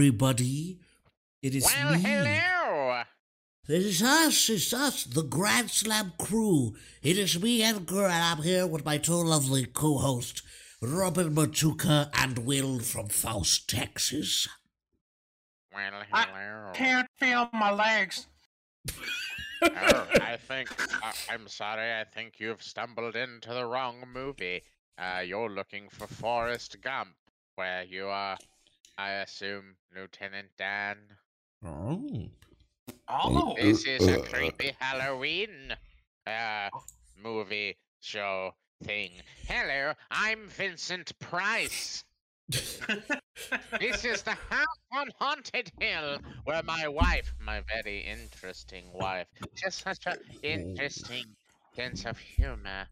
everybody. It is Well, me. hello. It is us, it's us, the Grand Slam crew. It is me, Edgar, and I'm here with my two lovely co-hosts, Robin Matuka and Will from South, Texas. Well, hello. I. Can't feel my legs. oh, I think uh, I'm sorry. I think you've stumbled into the wrong movie. Uh, you're looking for Forrest Gump, where you are, I assume, Lieutenant Dan. Oh. Oh, This is a creepy Halloween uh movie show thing. Hello, I'm Vincent Price. This is the house on Haunted Hill where my wife, my very interesting wife, just such an interesting sense of humor.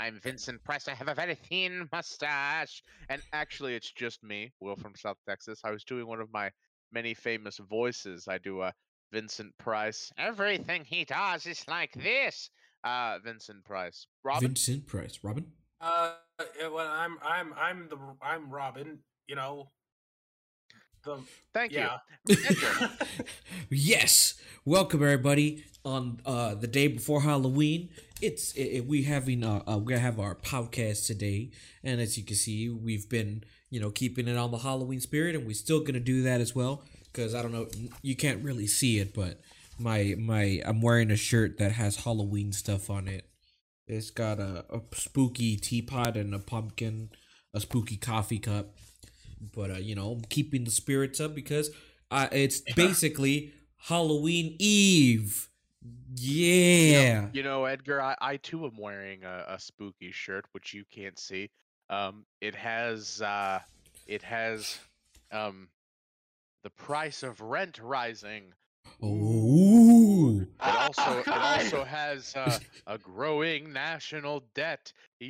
I'm Vincent Price. I have a very thin mustache. And actually, it's just me, Will from South Texas. I was doing one of my many famous voices. I do a Vincent Price. Everything he does is like this. Uh, Vincent Price. Robin? Vincent Price. Robin? uh, well, I'm I'm I'm the I'm Robin. You know, the Thank yeah. you. Edgar. yes. Welcome everybody on uh the day before Halloween. It's it, it- we having uh, uh we're gonna have our podcast today, and as you can see, we've been you know keeping it on the Halloween spirit, and we're still gonna do that as well. Because I don't know, you can't really see it, but my my I'm wearing a shirt that has Halloween stuff on it. It's got a, a spooky teapot and a pumpkin, a spooky coffee cup. But uh, you know, I'm keeping the spirits up because uh, it's basically Halloween Eve. Yeah. You know, Edgar, I, I too am wearing a, a spooky shirt, which you can't see. Um, it has uh, it has um, the price of rent rising. Ooh. It also Oh, it also has uh, a growing national debt. Ooh.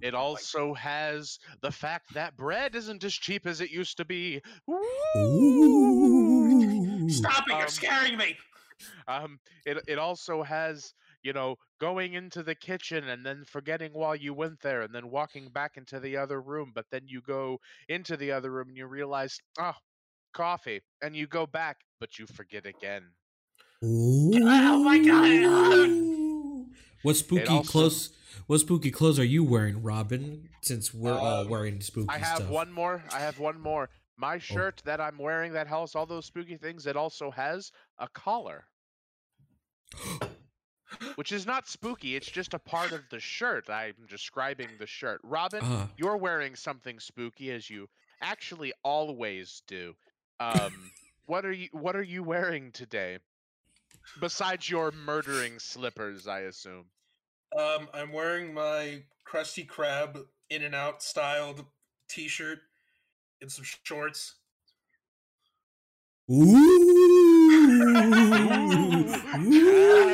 It also has the fact that bread isn't as cheap as it used to be. Ooh. Stop it! You're Um, scaring me. Um, it it also has you know going into the kitchen and then forgetting while you went there and then walking back into the other room, but then you go into the other room and you realize oh coffee and you go back but you forget again. Oh my God. What spooky also- clothes? What spooky clothes are you wearing, Robin? Since we're all Um, wearing spooky I have stuff. one more. I have one more. My shirt that I'm wearing that has all those spooky things. It also has a collar. Which is not spooky, it's just a part of the shirt. I'm describing the shirt. Robin, Ah. you're wearing something spooky as you actually always do. Um, what are you what are you wearing today? Besides your murdering slippers, I assume. Um, I'm wearing my Krusty Krab In and Out styled T-shirt and some shorts. Ooh.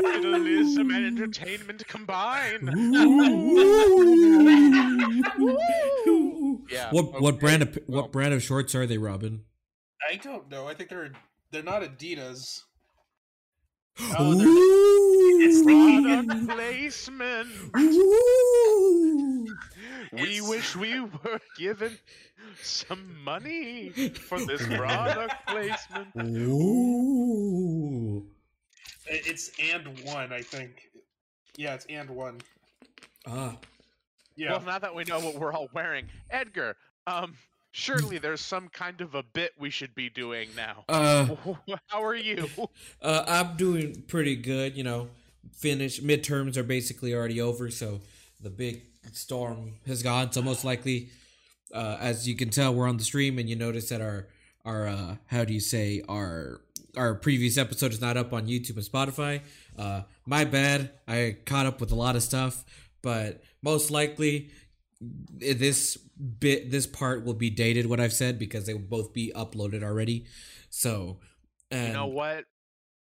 Capitalism and entertainment combined. Ooh. Yeah, What what brand of well. what brand of shorts are they, Robin? I don't know. I think they're they're not Adidas. Oh, they're- it's Ooh. Product placement. We It's- wish we were given some money for this product placement. Ooh. It's AND1, I think. Yeah, it's AND1. Ah. Yeah. Well, now that we know what we're all wearing, Edgar, um, surely there's some kind of a bit we should be doing now. Uh How are you? Uh, I'm doing pretty good. You know, finish midterms are basically already over, so the big storm has gone. So most likely, uh, as you can tell, we're on the stream, and you notice that our our uh, how do you say our our previous episode is not up on YouTube and Spotify. Uh, my bad. I caught up with a lot of stuff, but most likely this bit this part will be dated what I've said because they will both be uploaded already. So. And You know what?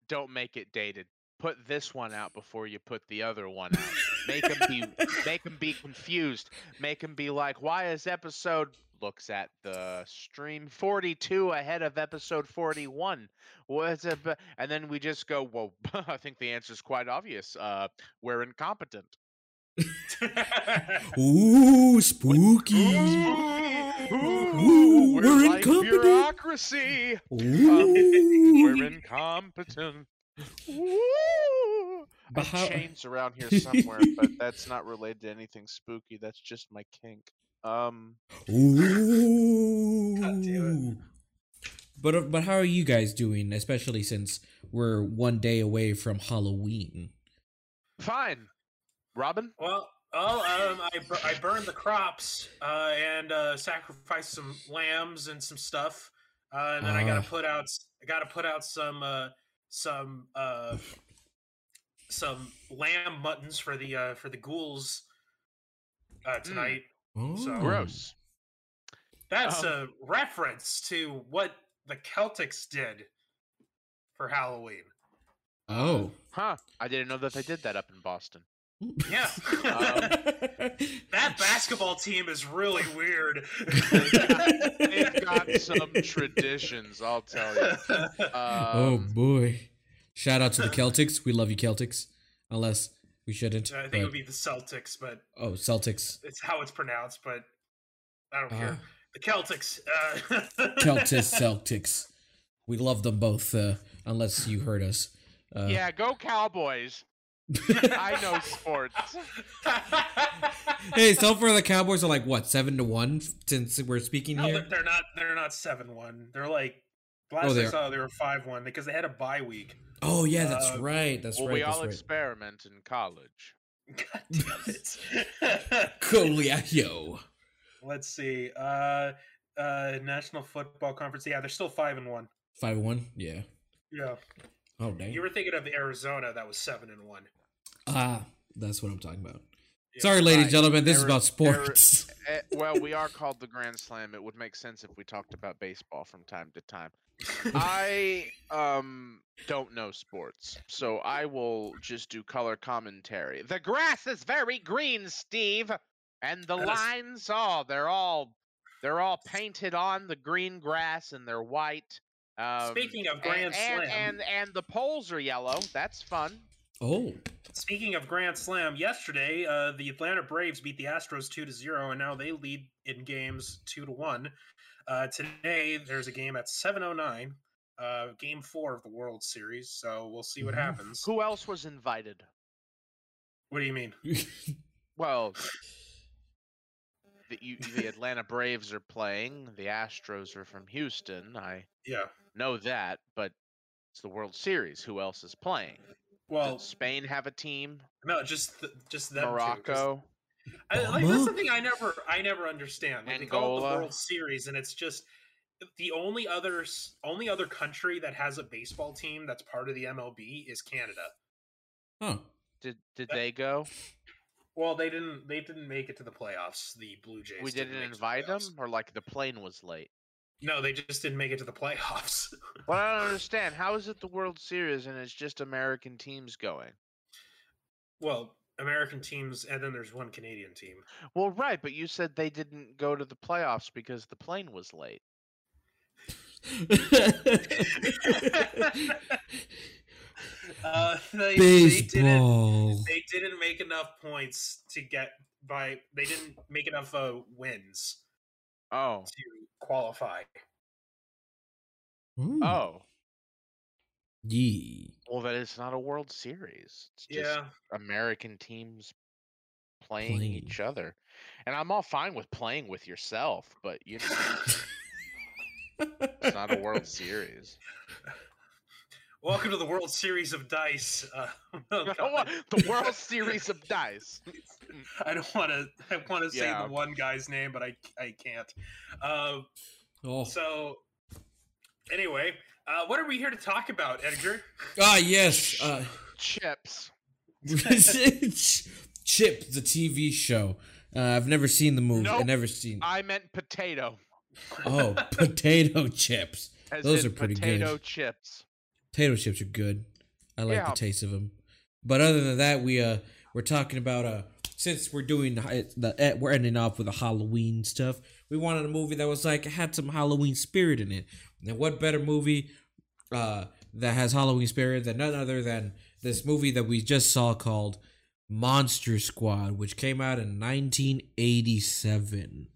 Don't make it dated. Put this one out before you put the other one out. Make them be make them be confused. Make them be like, "Why is episode looks at the stream 42 ahead of episode 41?" What's it? b-" And then we just go, "Well, I think the answer is quite obvious. Uh, we're incompetent." Ooh, spooky. Ooh, we're, we're like incompetent. bureaucracy. Ooh. We're incompetent. Ooh. But how- chains around here somewhere, but that's not related to anything spooky. That's just my kink. Um, Ooh. But uh, but how are you guys doing? Especially since we're one day away from Halloween. fine. Robin, Well, oh, um, I, bur- I burned the crops uh, and uh, sacrificed some lambs and some stuff, uh, and then I Ah. gotta put out s- I gotta put out some uh, some uh, some lamb muttons for the uh, for the ghouls uh, tonight. Oh. So- gross. That's Um, a reference to what the Celtics did for Halloween. Oh. Huh? I didn't know that they did that up in Boston. Yeah, that basketball team is really weird. They've got some traditions, I'll tell you. oh Um, boy! Shout out to the Celtics. We love you, Celtics. Unless we shouldn't. I think but- it would be the Celtics, but oh, Celtics. it's how it's pronounced. But I don't Uh, care. The Celtics. Uh, Celtics, Celtics. We love them both. Uh, unless you heard us. Uh, yeah, go Cowboys. I know sports. Hey, so far the Cowboys are like what seven to one since we're speaking no, here. they're- they're not. They're not seven one. They're like last Oh, I they're- saw they were five one because they had a bye week. Oh yeah, that's Uh, right. That's well, right. we that's all right. experiment in college. God damn it. Cool, yeah, yo. Let's see. Uh, uh, National Football Conference. Yeah, they're still five and one. Five one. Yeah. Yeah. Oh dang. You were thinking of Arizona. That was seven and one. Ah, that's what I'm talking about. Yeah. Sorry, ladies and Right. gentlemen. This is about sports. Eh, well, we are called the Grand Slam. It would make sense if we talked about baseball from time to time. I um don't know sports, so I will just do color commentary. The grass is very green, Steve, and the That is- lines, oh, they're all they're all painted on the green grass and they're white. Um, Speaking of Grand and, Slam, and and the poles are yellow. That's fun. Oh, speaking of Grand Slam, yesterday uh, the Atlanta Braves beat the Astros two to zero, and now they lead in games two to one. Uh, today there's a game at seven oh nine, uh, game four of the World Series. So we'll see what happens. Who else was invited? What do you mean? Well, the, you, the Atlanta Braves are playing. The Astros are from Houston. I Yeah. know that, but it's the World Series. Who else is playing? Well, Does Spain have a team? no, just th- just them two, 'cause Morocco. I, like Obama? that's something I never I never understand. Like they call it the World Series, and it's just the only other only other country that has a baseball team that's part of the MLB is Canada. huh. Did did That- they go? Well, they didn't they didn't make it to the playoffs. The Blue Jays. We didn't make it to the invite them, or like the plane was late. No, they just didn't make it to the playoffs. Well, I don't understand. How is it the World Series and it's just American teams going? well, American teams, and then there's one Canadian team. Well, right, but you said they didn't go to the playoffs because the plane was late. uh, they, they didn't Baseball. they didn't make enough points to get by. They didn't make enough uh, wins Oh, to qualify. Ooh. oh. Yee. Well, that is not a World Series. It's just Yeah, American teams playing, Playing. each other. And I'm all fine with playing with yourself, but you know, it's not a World Series. Welcome to the World Series of Dice. Uh, oh I don't want God. the World Series of Dice. I don't want to. I want to say Yeah. the one guy's name, but I I can't. Uh, oh. so anyway, uh, what are we here to talk about, Edgar? Ah, yes. Uh, Chips. Chip, the TV show. Uh, I've never seen the movie. I've never seen. I meant potato. Oh, potato chips. As Those in are pretty good. potato chips. Potato chips are good. I like Yeah. the taste of them. But other than that, we uh we're talking about uh since we're doing the, the eh, we're ending off with the Halloween stuff. We wanted a movie that was like had some Halloween spirit in it. And what better movie uh that has Halloween spirit than none other than this movie that we just saw called Monster Squad, which came out in 1987.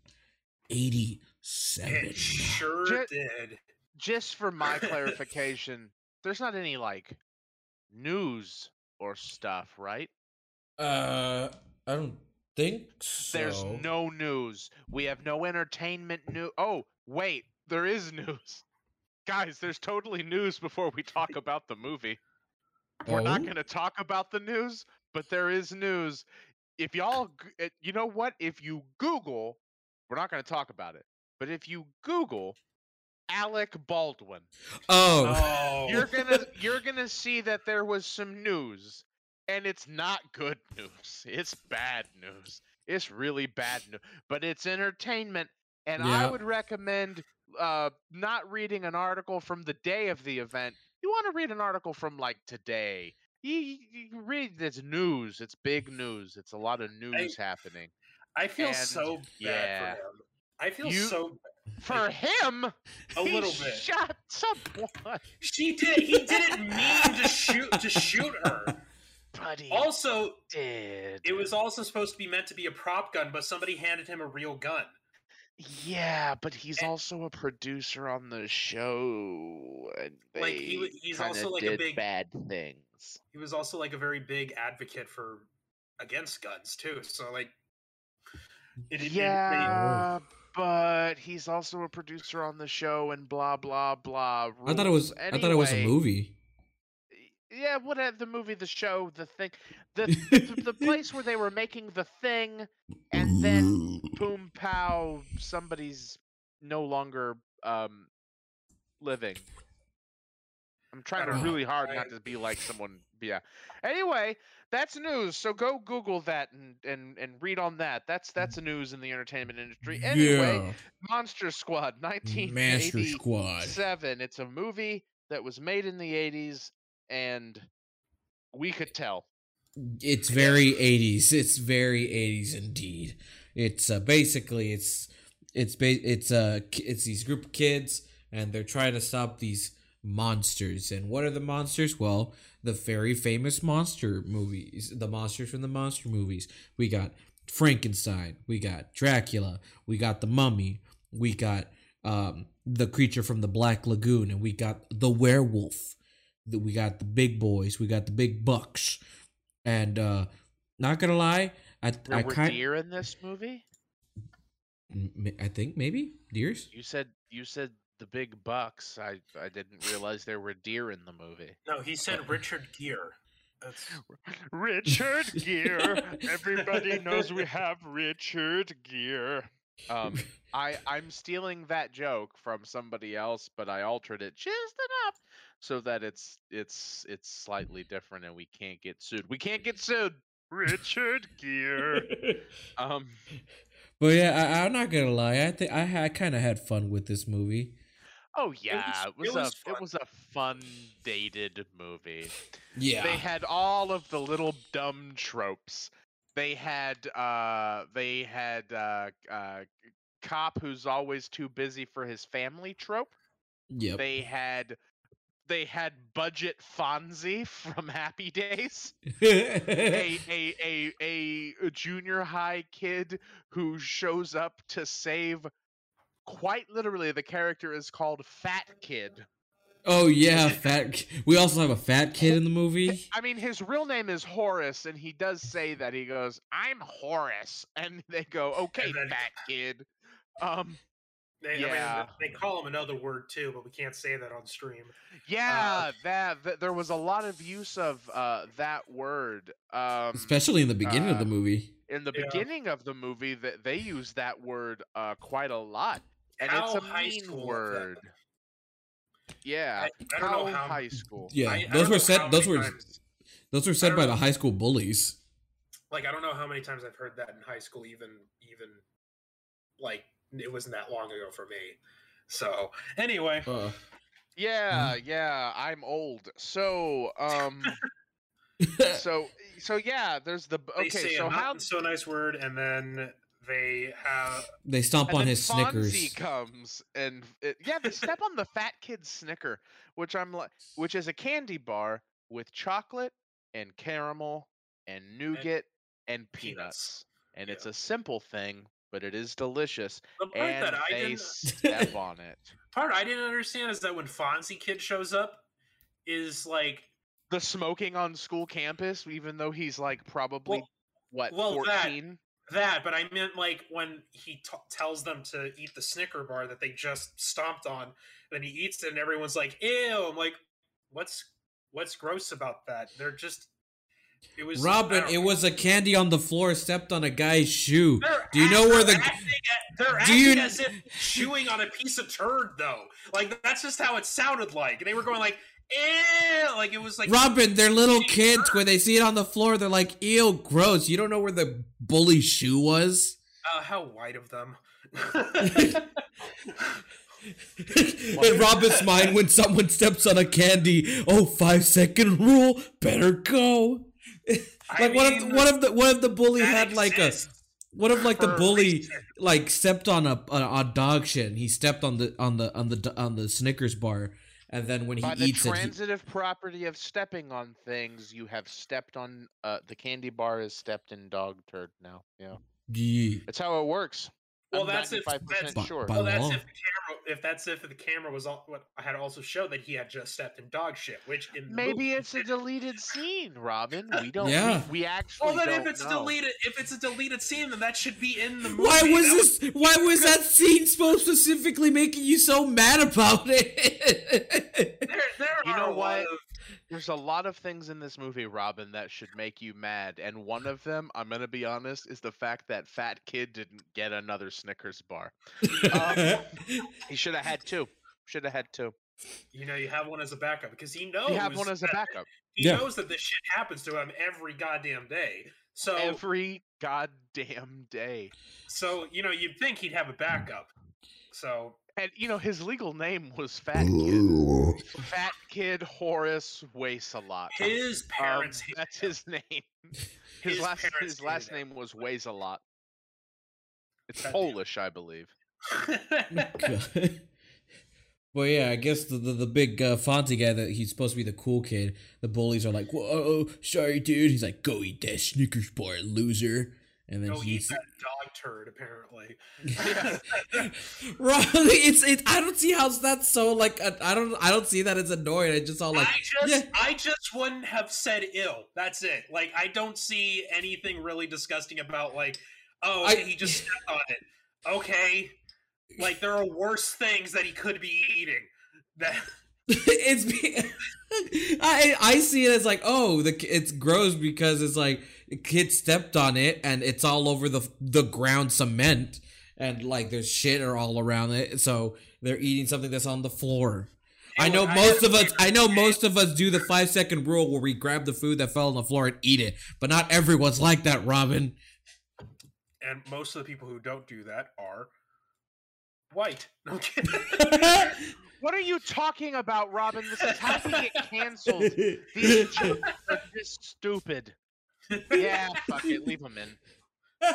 87. It sure Ju- did. Just for my clarification, there's not any like news or stuff, right? Uh, I don't think so. There's no news. We have no entertainment new. Oh, wait, there is news. Guys, there's totally news before we talk about the movie. We're not Oh? going to talk about the news, but there is news. If y'all, uh, you know what? If you Google, we're not going to talk about it, but if you Google Alec Baldwin, Oh. Oh, you're gonna you're gonna see that there was some news, and it's not good news. It's bad news. It's really bad news, but it's entertainment, and I would recommend uh, not reading an article from the day of the event. You want to read an article from like today. You, you you read this news. It's big news. It's a lot of news happening. I feel and- so bad yeah. for him. I feel You- so. For him, A he little bit. shot someone, She did. He didn't mean to shoot to shoot her. but he Also, did. it was also supposed to be meant to be a prop gun, but somebody handed him a real gun. Yeah, but he's And- also a producer on the show, and Like, he he's also, like, a big- bad things. He was also like a very big advocate for against guns too. So like, it, it- it- Yeah, but he's also a producer on the show, and blah blah blah. I thought it was. rules. I thought it was a movie. Yeah, whatever the movie, the show, the thing, the the, the place where they were making the thing, and then boom pow, somebody's no longer um living. I'm trying to really hard not to be like someone. Yeah. Anyway, that's news. So go Google that and and and read on that. That's that's a news in the entertainment industry. Anyway, yeah. Monster Squad, Master 1987. Squad. It's a movie that was made in the 80s, and we could tell. It's very 80s. It's very 80s indeed. It's uh, basically it's it's ba- it's uh it's these group of kids and they're trying to stop these monsters. And what are the monsters? Well, the very famous monster movies, the monsters from the monster movies. We got Frankenstein, we got Dracula, we got the Mummy, we got um the creature from the Black Lagoon, and we got the werewolf. We got the big boys, we got the big bucks and uh not gonna lie i There i were kind deer in this movie. I think maybe deers You said you said the big bucks. I I didn't realize there were deer in the movie. no, he said Richard Gere. That's Richard Gere. Everybody knows we have Richard Gere. Um, I I'm stealing that joke from somebody else, but I altered it just enough so that it's it's it's slightly different and we can't get sued. We can't get sued. Richard Gere. Um, but yeah I, i'm not gonna lie i think i, I kind of had fun with this movie oh yeah, it was, it was a fun. it was a fun dated movie. yeah They had all of the little dumb tropes. They had uh they had uh uh cop who's always too busy for his family trope. yep They had they had budget Fonzie from Happy Days. a, a a a junior high kid who shows up to save quite literally the character is called Fat Kid. oh yeah fat we also have a fat kid in the movie I mean, his real name is Horace, and he does say that. He goes, "I'm Horace," and they go, "Okay, then- fat kid." Um, they, I Yeah. mean, they call him another word too, but we can't say that on stream. yeah, that, that there was a lot of use of uh, that word. Um, especially in the beginning of the uh, movie in the Yeah. beginning of the movie, that they use that word uh, quite a lot, and How it's a high mean school word. Yeah, I, I don't know how. high school. yeah I- I those don't were know said those were times- those were I said by the high school bullies like I don't know how many times I've heard that in high school, even even like it wasn't that long ago for me. So anyway, uh, Yeah, yeah, I'm old. So, um, so, so yeah. There's the they okay. say So a how so nice word, and then they have they stomp and on then his Fonzie snickers comes and it, yeah, they step on the fat kid's Snicker, which I'm like, which is a candy bar with chocolate and caramel and nougat and peanuts. And it's a simple thing, but it is delicious. The part And that I they didn't step on it. part I didn't understand is that when Fonzie Kid shows up, is like The smoking on school campus, even though he's like probably Well- what well, fourteen. That, but I meant like when he t- tells them to eat the Snicker bar that they just stomped on, then he eats it, and everyone's like, "Ew!" I'm like, "What's what's gross about that?" They're just it was Robin, it know. was a candy on the floor stepped on a guy's shoe. They're Do you act- know where the- acting, at- they're acting you- as if chewing on a piece of turd though? Like that's just how it sounded like. They were going like, "Ew!" Like it was like Robin, they're little kids. turd. When they see it on the floor, they're like, ew, gross. You don't know where the bully shoe was? Uh, how white of them. In Robin's mind, when someone steps on a candy, oh, five second rule, better go. I like, what if what if the what if the bully had like a what if like the bully like stepped on a on, on dog shit and he stepped on the on the on the on the Snickers bar and then when he By the eats it, he, transitive property of stepping on things, you have stepped on. Uh, the candy bar is stepped in dog turd now. Yeah, Yeah. it's how it works. Well, I'm that's if- 95% that's- By- sure. by Well, that's law. if the camera. If that's if the camera was all, what I had also showed that he had just stepped in dog shit, which in Maybe movie- it's a deleted scene, Robin. We don't. Yeah. We, we actually. Well, then don't if it's know. deleted, if it's a deleted scene, then that should be in the movie. Why was That this? Why was that scene so specifically making you so mad about it? There, there You are know a lot what? of- There's a lot of things in this movie, Robin, that should make you mad, and one of them, I'm gonna be honest, is the fact that Fat Kid didn't get another Snickers bar. Um, He should have had two. Should have had two. you know, you have one as a backup because he knows You have one as a that- backup He Yeah. knows that this shit happens to him every goddamn day. So, every goddamn day. so you know, you'd think he'd have a backup. So, And you know his legal name was Fat Kid. Fat Kid Horace Weighs a lot. his parents. Um, that's his name. His, His last his last name was Weighs a lot. It's God damn. Polish, I believe. God. Well, yeah, I guess the the, the big uh, Fonzie guy that he's supposed to be the cool kid. The bullies are like, "Whoa, sorry, dude." He's like, "Go eat that Snickers bar, loser." And then Go eat he's that dog turd, apparently. right. It's it. I don't see how that's so like. uh, I don't. I don't see that as annoying. I just all like, I just, yeah. I just wouldn't have said ill. That's it. Like, I don't see anything really disgusting about like, oh, I- he just stepped on it. Okay, like there are worse things that he could be eating. That it's be- I I see it as like oh the it's gross because it's like kid stepped on it and it's all over the the ground cement and like there's shit are all around it so they're eating something that's on the floor. I know look, I most of us I know most of us do the 5 second rule where we grab the food that fell on the floor and eat it but not everyone's like that Robin. and most of the people who don't do that are white. No I'm kidding. What are you talking about, Robin? This is how we get canceled. These jokes are this stupid. Yeah, fuck it, leave them in.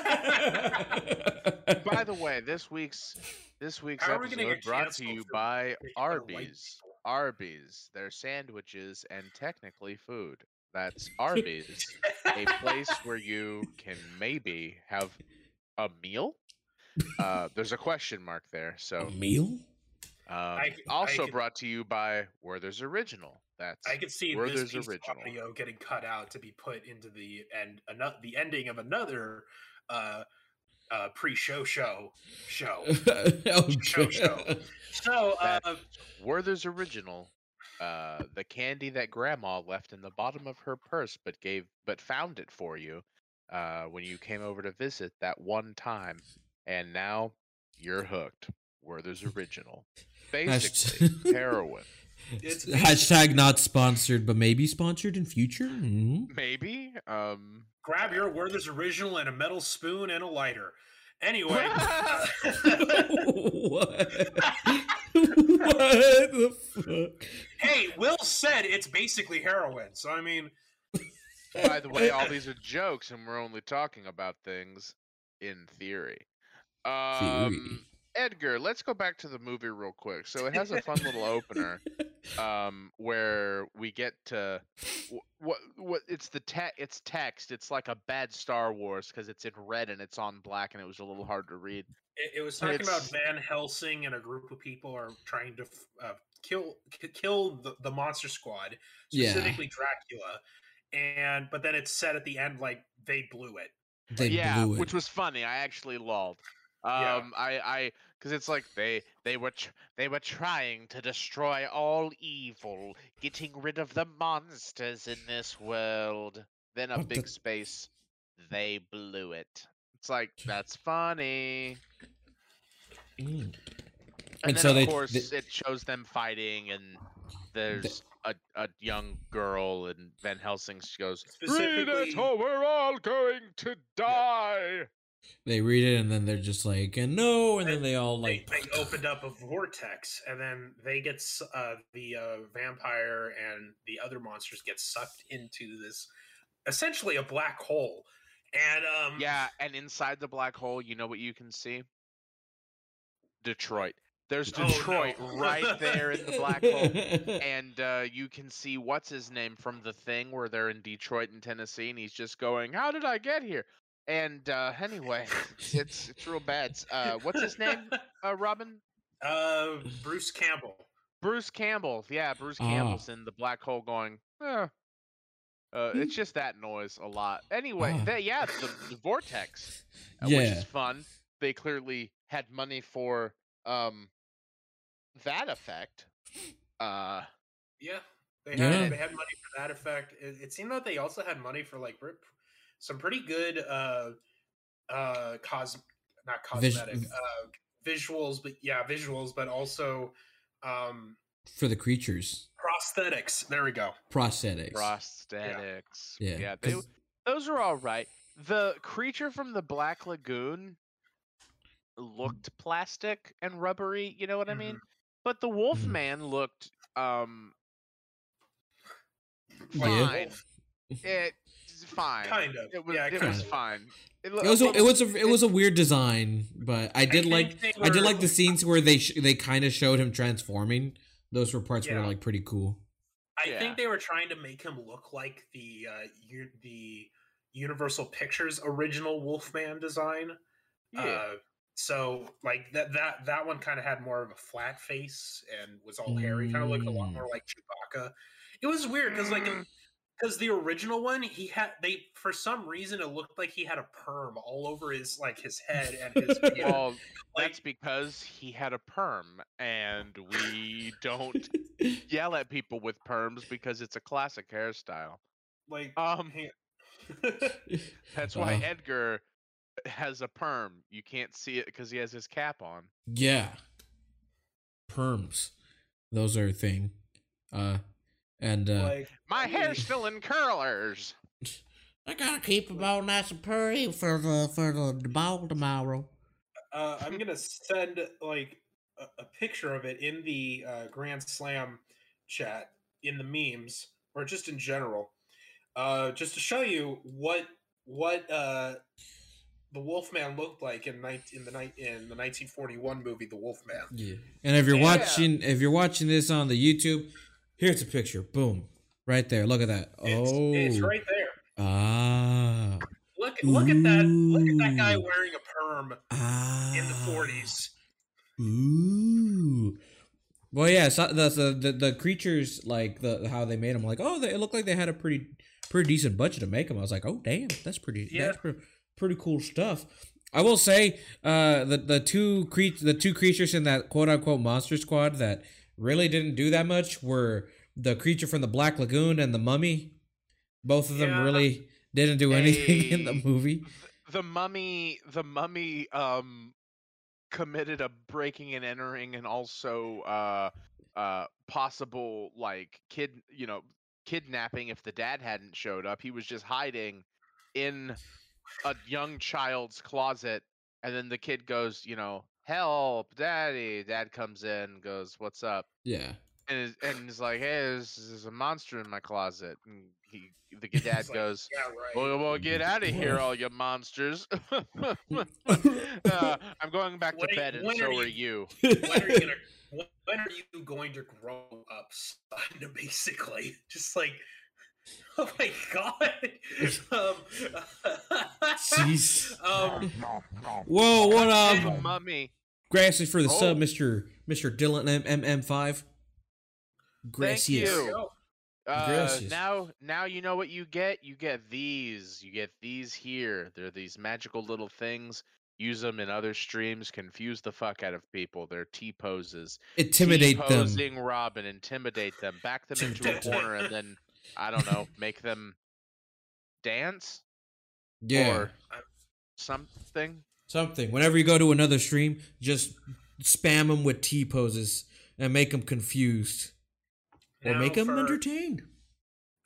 By the way, this week's this week's How we gonna episode brought to you by making fun of white Arby's. Arby's, their sandwiches and technically food. That's Arby's, a place where you can maybe have a meal. Uh, there's a question mark there. So, A meal? um, I- I also could- brought to you by Werther's Original. That's I could see Werther's this original. audio getting cut out to be put into the end, ano- the ending of another uh, uh, pre-show show show. oh, Show, show. So, uh, Werther's Original, uh, the candy that Grandma left in the bottom of her purse, but gave but found it for you uh, when you came over to visit that one time, and now you're hooked. Werther's Original, basically heroin. It's Hashtag not sponsored, but maybe sponsored in future. Mhm. Maybe. Um, grab your Werther's original and a metal spoon and a lighter. Anyway, uh, what? what the fuck? hey, Will said it's basically heroin. So I mean, by the way, all these are jokes, and we're only talking about things in theory. Um, Edgar, let's go back to the movie real quick. So it has a fun little opener, um, where we get to what what it's the te- it's text. It's like a bad Star Wars because it's in red and it's on black, and it was a little hard to read. It, it was talking about Van Helsing and a group of people are trying to uh, kill k- kill the, the monster squad, Yeah. specifically Dracula. And but then it's said at the end like they blew it. They yeah, blew it. which was funny. I actually lolled. Yeah. Um, I, I, because it's like they, they were, tr- they were trying to destroy all evil, getting rid of the monsters in this world. Then a What the- big space, they blew it. It's like that's funny. Mm. And, And then so of they- course they- it shows them fighting, and there's a, a young girl, and Van Helsing goes, "Read it, or we're all going to die." They read it and then they're just like, and no, and then they all like, they opened up a vortex, and then they get uh, the uh, vampire and the other monsters get sucked into this essentially a black hole. And um, Yeah, and inside the black hole, you know what you can see? Detroit. There's Oh, no. Detroit right there in the black hole. And uh, you can see what's his name from the thing where they're in Detroit and Tennessee, and he's just going, "How did I get here?" And uh, anyway, it's it's real bad. Uh, what's his name? Uh, Robin? uh, Bruce Campbell. Bruce Campbell. Yeah, Bruce Ah. Campbell's in the black hole going. Eh. Uh, it's just that noise a lot. Anyway, Ah. that yeah, the, the vortex, uh, Yeah. which is fun. They clearly had money for um that effect. Uh, Yeah, they Yeah. had they had money for that effect. It, it seemed that they also had money for like rip, some pretty good uh uh cos not Vis- cosmetic uh visuals, but yeah, visuals, but also um for the creatures, prosthetics. There we go. prosthetics. prosthetics. yeah, yeah, they, 'cause- those are all right. The creature from the Black Lagoon looked plastic and rubbery. You know what I mean? Mhm. But the Mhm. Wolfman looked um Yeah. Fine. It's fine. Kind of. It was yeah, it was of. fine. It, It was a, it was a it was a weird design, but I did think like they I did like the scenes where they sh- they kind of showed him transforming. Those were parts were like pretty cool. I Yeah. think they were trying to make him look like the uh U- the Universal Pictures original Wolfman design. yeah. Uh, so like that that that one kind of had more of a flat face and was all hairy, kind of looked a lot Mm. more like Chewbacca. It was weird because like Mm. Because the original one he had they for some reason it looked like he had a perm all over his like his head and his beard. well, like- that's because he had a perm, and we don't yell at people with perms because it's a classic hairstyle. like Um, he- that's why Wow. Edgar has a perm. You can't see it because he has his cap on. Yeah. Perms. Those are a thing. Uh and uh like My hair's still in curlers. I gotta keep them all nice and pretty for the for the ball tomorrow. uh, I'm gonna send like a, a picture of it in the uh, Grand Slam chat in the memes or just in general, uh, just to show you what what uh, the Wolfman looked like in night in the night in the 1941 movie The Wolfman. Yeah. And if you're Yeah. watching if you're watching this on the YouTube, here's a picture. Boom. Right there. Look at that. It's, oh. it's right there. Ah. Look look at that look at that guy wearing a perm Ah. in the 40s. Ooh. Well, yeah, so the, the the creatures like the how they made them like oh they it looked like they had a pretty pretty decent budget to make them. I was like oh damn that's pretty Yeah. that's pre- pretty cool stuff. I will say uh the the two cre- the two creatures in that quote unquote monster squad that really didn't do that much were the creature from the Black Lagoon and the mummy. Both of them Yeah. really didn't do anything in the movie. The mummy, the mummy, um, committed a breaking and entering, and also uh, uh, possible like kid, you know, kidnapping if the dad hadn't showed up. He was just hiding in a young child's closet, and then the kid goes, you know, help, daddy. Dad comes in, goes, what's up? Yeah. and is, and is like, "Hey, there's, there's a monster in my closet." And he, the dad It's like, goes, Yeah, right. well, well, get out of here, all you monsters. uh, I'm going back to When are- bed, and when so are are you- you. when are you gonna when are you going to grow up son basically just like oh my god um, Jeez. um Whoa, what Hey, um? mummy. Gracias for the Oh. sub, Mister Mister Dylan M M M five. Thank Gracias. you. Uh, now, now you know what you get. You get these. You get these here. They're these magical little things. Use them in other streams. Confuse the fuck out of people. They're T poses. Intimidate them. T-posing Robin. Intimidate them. Back them into a corner, and then I don't know, make them dance Yeah. or something. Something. Whenever you go to another stream, just spam them with T poses and make them confused, or Now make them for- entertained.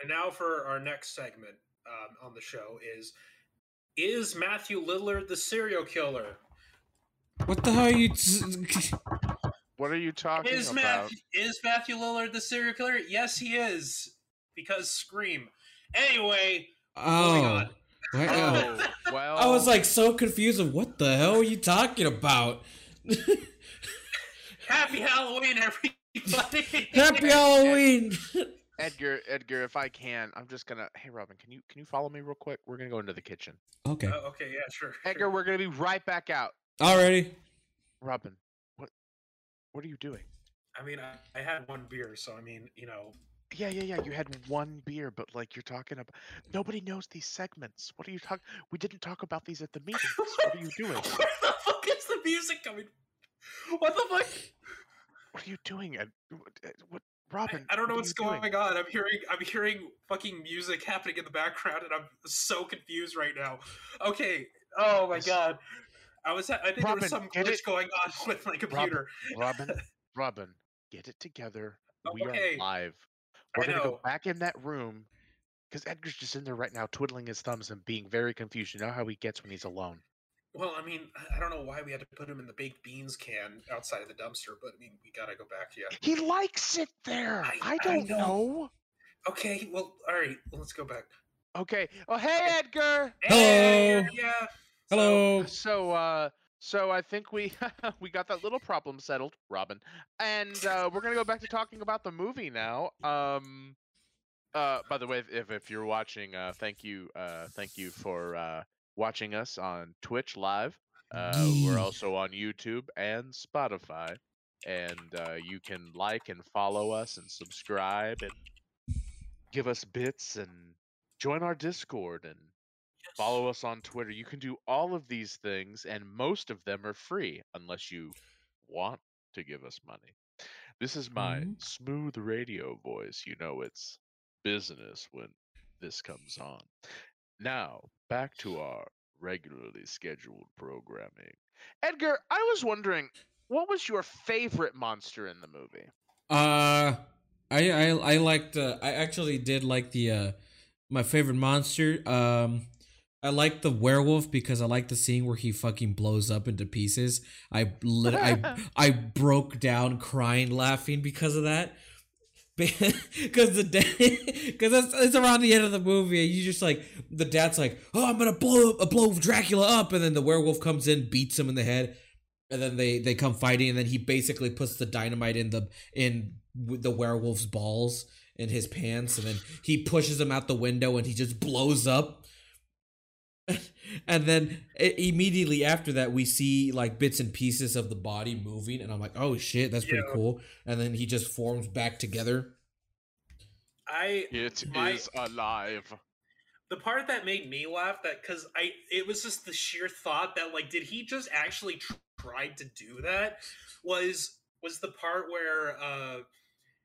and now for our next segment um, on the show is is matthew lillard the serial killer What the hell are you? What are you talking is about? matthew is matthew lillard the serial killer yes he is because scream anyway moving Oh, on. Wow. Oh, well, I was like so confused of what the hell are you talking about? happy halloween everybody Happy Halloween! Edgar, Edgar, if I can, I'm just gonna. Hey, Robin, can you can you follow me real quick? We're gonna go into the kitchen. okay, Oh, okay, yeah, sure. Edgar, sure. we're gonna be right back out. already. Robin, what what are you doing? I mean, I, I had one beer, so I mean, you know. Yeah, yeah, yeah. You had one beer, but like you're talking about, nobody knows these segments. What are you talking? We didn't talk about these at the meetings. What are you doing? Where the fuck is the music coming? What the fuck? What are you doing? What, Ed- what I, Robin? I don't know what what's going doing? on. I'm hearing, I'm hearing fucking music happening in the background, and I'm so confused right now. Okay. Oh my god. I was, I think there was some glitch it- going on with my computer. Robin, Robin, get it together. We Okay. are live. I We're gonna go back in that room because Edgar's just in there right now, twiddling his thumbs and being very confused. You know how he gets when he's alone. Well, I mean, I- I don't know why we had to put him in the baked beans can outside of the dumpster, but I mean, we gotta go back. Yeah. He likes it there. I- I, I don't know. know. Okay. Well, all right. Let's go back. Okay. Oh, hey, Edgar. Hey, Hello. Yeah. so- Hello. So, uh, so I think we we got that little problem settled, Robin, and uh, we're gonna go back to talking about the movie now. Um, uh, by the way, if if you're watching, uh, thank you, uh, thank you for uh, watching us on Twitch live. Uh, we're also on YouTube and Spotify, and uh, you can like and follow us and subscribe and give us bits and join our Discord and follow us on Twitter. You can do all of these things, and most of them are free unless you want to give us money. This is my Mhm. smooth radio voice. You know it's business when this comes on. Now, back to our regularly scheduled programming. Edgar, I was wondering, what was your favorite monster in the movie? Uh, I I I liked. Uh, I actually did like the uh, my favorite monster. Um, I like the werewolf because I like the scene where he fucking blows up into pieces. I lit. I I broke down crying, laughing because of that. Because the dad, because it's, it's around the end of the movie, and you just like the dad's like, "Oh, I'm gonna blow uh, blow Dracula up," and then the werewolf comes in, beats him in the head, and then they they come fighting, and then he basically puts the dynamite in the in the werewolf's balls in his pants, and then he pushes him out the window, and he just blows up. And then immediately after that, we see like bits and pieces of the body moving, and I'm like, "Oh shit, that's pretty Yeah. cool." And then he just forms back together. I It is My- alive. the part that made me laugh that because I it was just the sheer thought that like did he just actually tr- tried to do that was was the part where uh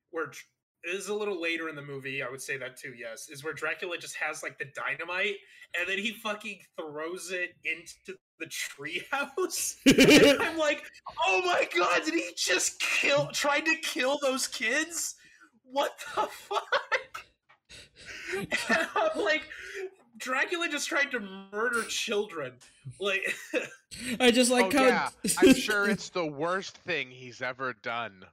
where Dr- it is a little later in the movie I would say that too yes is where Dracula just has like the dynamite and then he fucking throws it into the treehouse and I'm like oh my god did he just kill tried to kill those kids what the fuck and I'm like, Dracula just tried to murder children. Like, I just like oh how yeah, I'm sure it's the worst thing he's ever done.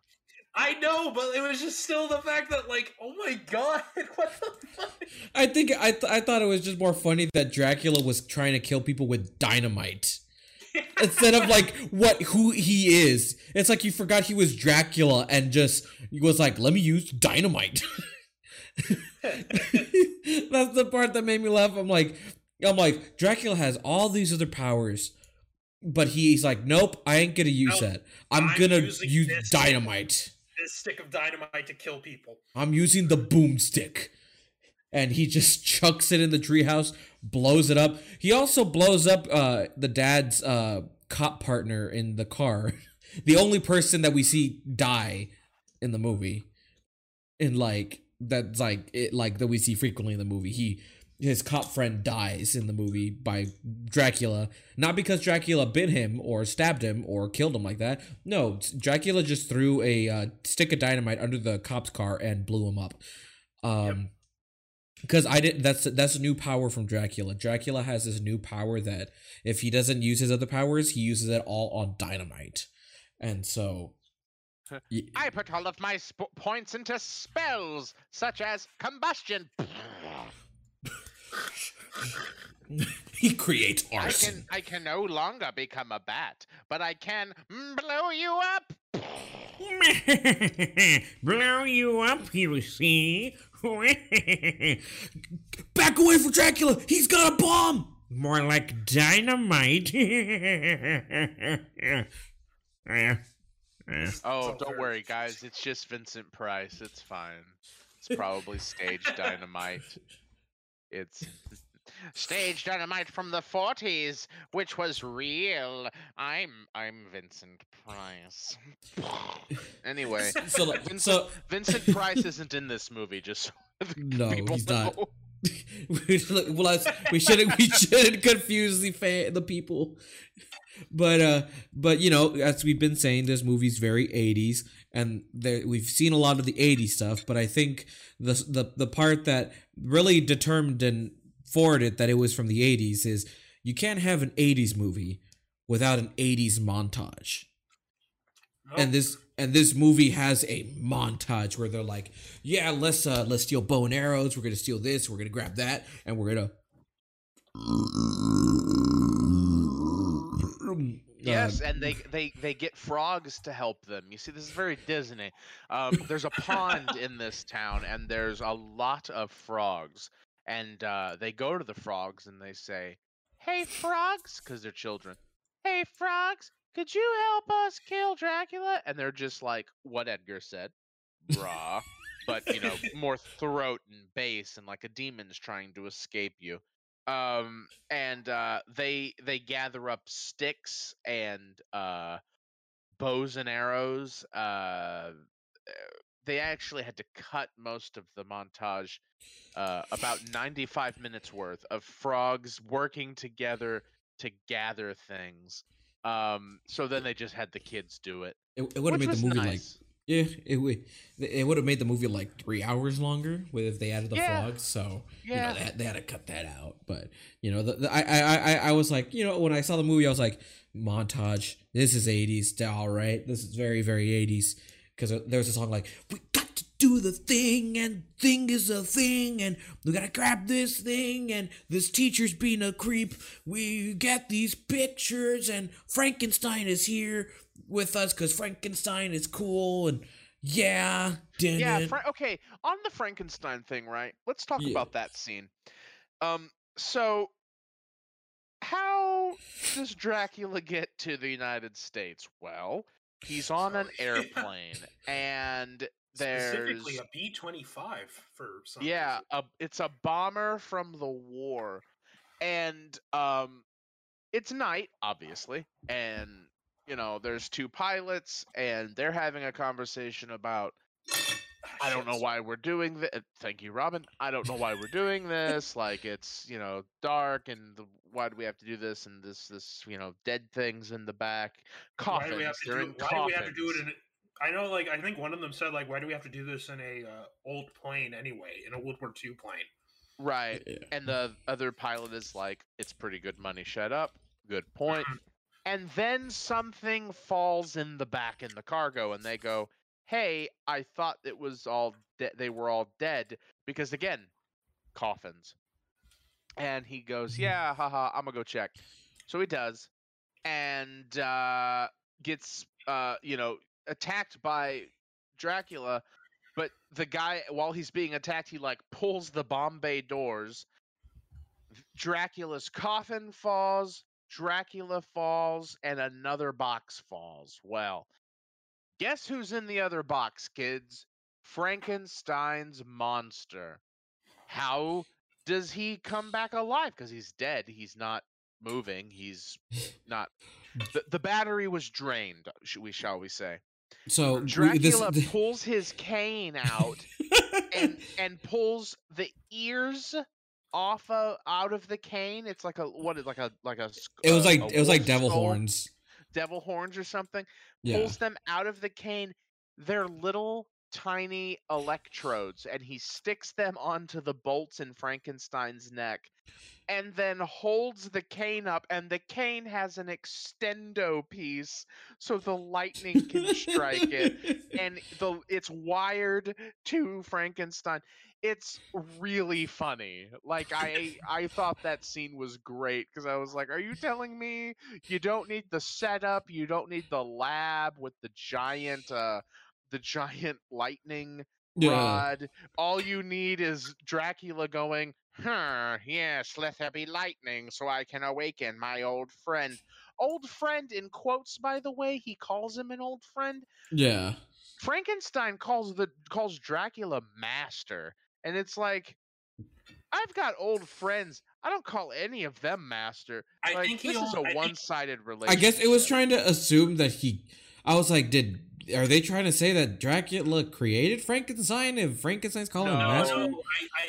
I know, but it was just still the fact that, like, oh my god, what the fuck? I think I th- I thought it was just more funny that Dracula was trying to kill people with dynamite instead of like what who he is. It's like you forgot he was Dracula and just was like, "Let me use dynamite." That's the part that made me laugh. I'm like, I'm like, Dracula has all these other powers, but he's like, nope, I ain't gonna use Nope, that. I'm, I'm gonna use this. dynamite. This stick of dynamite to kill people. I'm using the boomstick. And he just chucks it in the treehouse, blows it up. He also blows up uh, the dad's uh, cop partner in the car. the only person that we see die in the movie. And like that's like it like that we see frequently in the movie. He his cop friend dies in the movie by Dracula, not because Dracula bit him or stabbed him or killed him like that. No, Dracula just threw a uh, stick of dynamite under the cop's car and blew him up. Um, because I didn't. That's that's a new power from Dracula. Dracula has this new power that if he doesn't use his other powers, he uses it all on dynamite, and so. I put all of my sp- points into spells, such as combustion. he creates I can I can no longer become a bat, but I can mm, blow you up. Blow you up, you see. Back away from Dracula! He's got a bomb! More like dynamite. Oh, don't worry, guys. It's just Vincent Price. It's fine. It's probably stage dynamite. It's stage dynamite from the 40s, which was real. I'm I'm Vincent Price. anyway, so, like, Vincent, so Vincent Price isn't in this movie. Just so No, he's not. well, let's- we shouldn't we shouldn't confuse the fan, the people. But uh, but you know, as we've been saying, this movie's very '80s, and there, we've seen a lot of the '80s stuff. But I think the the the part that really determined and forwarded that it was from the '80s is you can't have an '80s movie without an '80s montage No, and this and this movie has a montage where they're like, "Yeah, let's uh let's steal bow and arrows. We're gonna steal this. We're gonna grab that, and we're gonna." Yes, Uh, and they, they they get frogs to help them. You see, this is very Disney. Um, there's a pond in this town, and there's a lot of frogs. And uh, they go to the frogs and they say, "Hey, frogs," because they're children. Hey, frogs, could you help us kill Dracula? And they're just like what Edgar said, "Brah," but you know, more throat and bass, and like a demon's trying to escape you um and uh they they gather up sticks and uh bows and arrows uh they actually had to cut most of the montage uh about 95 minutes worth of frogs working together to gather things um so then they just had the kids do it it, it would have made the movie like nice. Yeah, it would it would have made the movie like three hours longer with if they added the Yeah. frogs. So you know they had, they had to cut that out. But you know, the, the, I, I I I was like, you know, when I saw the movie, I was like, montage. This is '80s, all right. This is very very '80s because there's a song like, we got to do the thing, and thing is a thing, and we gotta grab this thing, and this teacher's being a creep. We get these pictures, and Frankenstein is here with us because Frankenstein is cool, and yeah, dun yeah. Fra- okay on the frankenstein thing right let's talk Yeah. about that scene um so how does dracula get to the united states well he's on an Sorry. airplane and there's specifically a B twenty five for some. yeah a, it's a bomber from the war and um it's night obviously and you know there's two pilots and they're having a conversation about I don't know why we're doing this. Thank you, Robin. I don't know why we're doing this. Like it's you know dark, and the, why do we have to do this? And this this you know dead things in the back, Why coffins. do we have to do it? Why coffins. do we have to do it in? a- I know, like I think one of them said, like, why do we have to do this in a uh, old plane anyway, in a World War II plane? right? Yeah. And the other pilot is like, "It's pretty good money. Shut up." Good point. And then something falls in the back in the cargo, and they go, "Hey, I thought it was all de- they were all dead because again, coffins." And he goes, Mhm. "Yeah, haha, I'm gonna go check." So he does, and uh, gets uh, you know attacked by Dracula. But the guy, while he's being attacked, he like pulls the bomb bay doors. Dracula's coffin falls, Dracula falls, and another box falls. Well, guess who's in the other box, kids? Frankenstein's monster. How does he come back alive? Because he's dead. He's not moving. He's not. The, the battery was drained, sh- we shall we say. So Dracula this, pulls his cane out and and pulls the ears off of, out of the cane. It's like a what is like a like a. Uh, it was like it was like devil skull, horns. devil horns or something. Yeah. Pulls them out of the cane. They're little tiny electrodes, and he sticks them onto the bolts in Frankenstein's neck, and then holds the cane up, and the cane has an extendo piece, so the lightning can strike it and the it's wired to Frankenstein. It's really funny. Like I I thought that scene was great because I was like, "Are you telling me you don't need the setup? You don't need the lab with the giant uh the giant lightning Yeah. rod. All you need is Dracula going, "Huh, yes, let there be lightning so I can awaken my old friend." Old friend in quotes by the way, he calls him an old friend. Yeah. Frankenstein calls the calls Dracula master, and it's like I've got old friends. I don't call any of them master. I Like, think this is a think- one-sided relationship. I guess it was trying to assume that he. I was like, did are they trying to say that Dracula created Frankenstein? If Frankenstein's calling him master? No, I,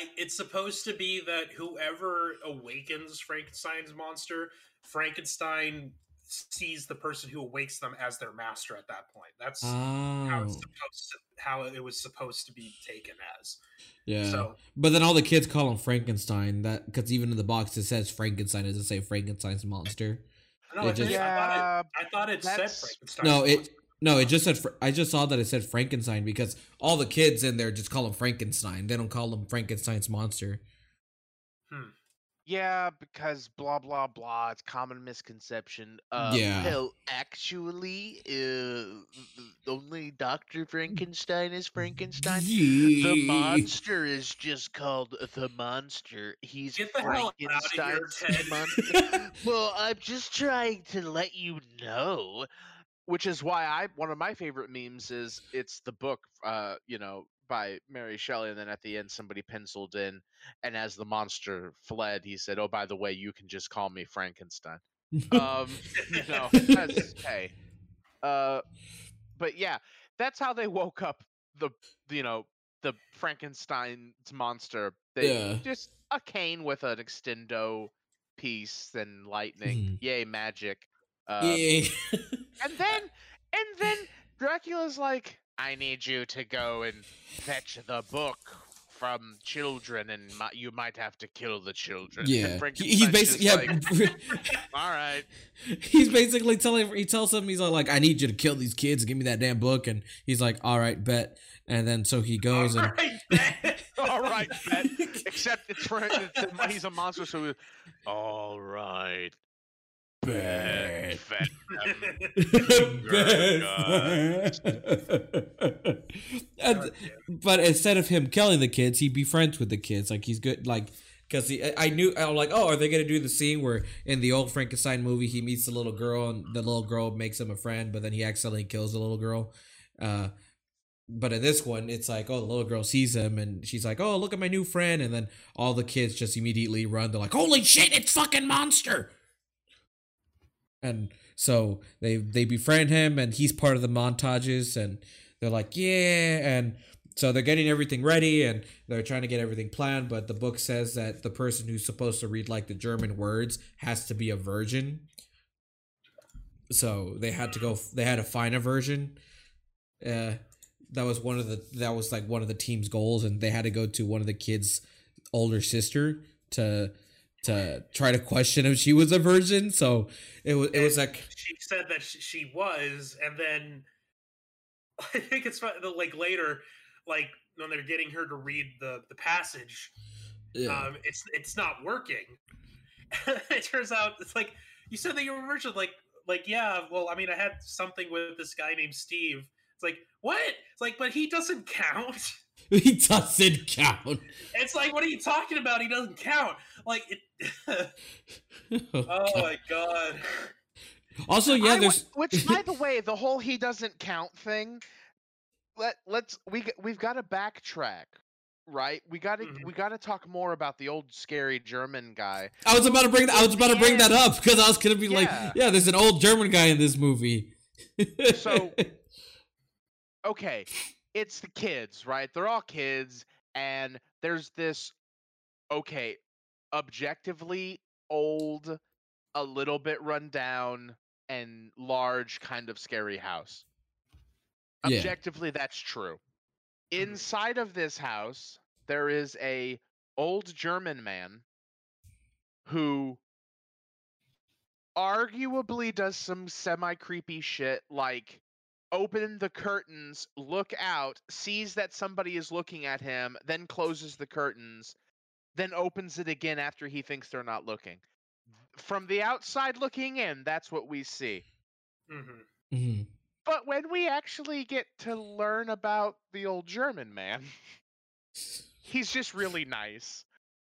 I, it's supposed to be that whoever awakens Frankenstein's monster, Frankenstein sees the person who awakes them as their master at that point. That's how Oh, it's supposed to, how it was supposed to be taken as. yeah. So But then all the kids call him Frankenstein. That because even in the box it says Frankenstein. It doesn't say Frankenstein's monster. No, It just- think- I thought yeah, it, I thought it said Frankenstein. No, it no, it just said. I just saw that it said Frankenstein because all the kids in there just call him Frankenstein. They don't call him Frankenstein's monster. Hmm. Yeah, because blah blah blah. It's common misconception. Uh, Yeah. Well, actually, uh, only Doctor Frankenstein is Frankenstein. The The monster is just called the monster. He's Get the hell out of here, Frankenstein's Ted. monster. well, I'm just trying to let you know. Which is why I one of my favorite memes is it's the book, uh, you know, by Mary Shelley, and then at the end somebody penciled in, and as the monster fled, he said, "Oh, by the way, you can just call me Frankenstein." um, no, that's hey. Uh, but yeah, that's how they woke up the you know the Frankenstein's monster. They Yeah. just a cane with an extendo piece and lightning. Mhm. Yay, magic. Um, yeah. and then and then Dracula's like, I need you to go and fetch the book from children, and you might have to kill the children. Yeah. He, he's basically yeah. like, All right. he's basically telling he tells him he's all like I need you to kill these kids and give me that damn book and he's like all right bet and then so he goes and Alright, Ben. All right, bet. Except it's for it's he's a monster, so all right. Bet. Bet. and, but instead of him killing the kids, he befriends with the kids. Like he's good. Like because I knew I'm like, oh, are they gonna do the scene where in the old Frankenstein movie he meets the little girl and the little girl makes him a friend, but then he accidentally kills the little girl. Uh, but in this one, it's like, oh, the little girl sees him and she's like, oh, look at my new friend, and then all the kids just immediately run. They're like, holy shit, it's fucking monster. And so they they befriend him, and he's part of the montages, and they're like, yeah, and so they're getting everything ready, and they're trying to get everything planned. But the book says that the person who's supposed to read like the German words has to be a virgin. So they had to go. They had to find a virgin. Uh, that was one of the that was like one of the team's goals, and they had to go to one of the kids' older sister to to try to question if she was a virgin. So it was it was like she said that she, was, and then I think it's like later, like when they're getting her to read the the passage, Yeah. um, it's it's not working. it turns out it's like you said that you were virgin, Like like yeah, well, I mean, I had something with this guy named Steve. It's like what? It's like, but he doesn't count. he doesn't count. It's like, what are you talking about? He doesn't count. Like it. oh my god. Also, yeah, I wa- there's which by the way, the whole he doesn't count thing. Let let's we we've got to backtrack, right? We got to Mhm. we got to talk more about the old scary German guy. I was about to bring I was about to bring that up because I was gonna be like, Yeah. yeah, there's an old German guy in this movie. So- Okay, it's the kids, right? They're all kids, and there's this okay, objectively old, a little bit run down, and large kind of scary house. Yeah. Objectively, that's true. Mhm. Inside of this house, there is a old German man who arguably does some semi creepy shit like open the curtains, look out, sees that somebody is looking at him, then closes the curtains, then opens it again after he thinks they're not looking. From the outside looking in, that's what we see. hmm Mhm. But when we actually get to learn about the old German man, he's just really nice.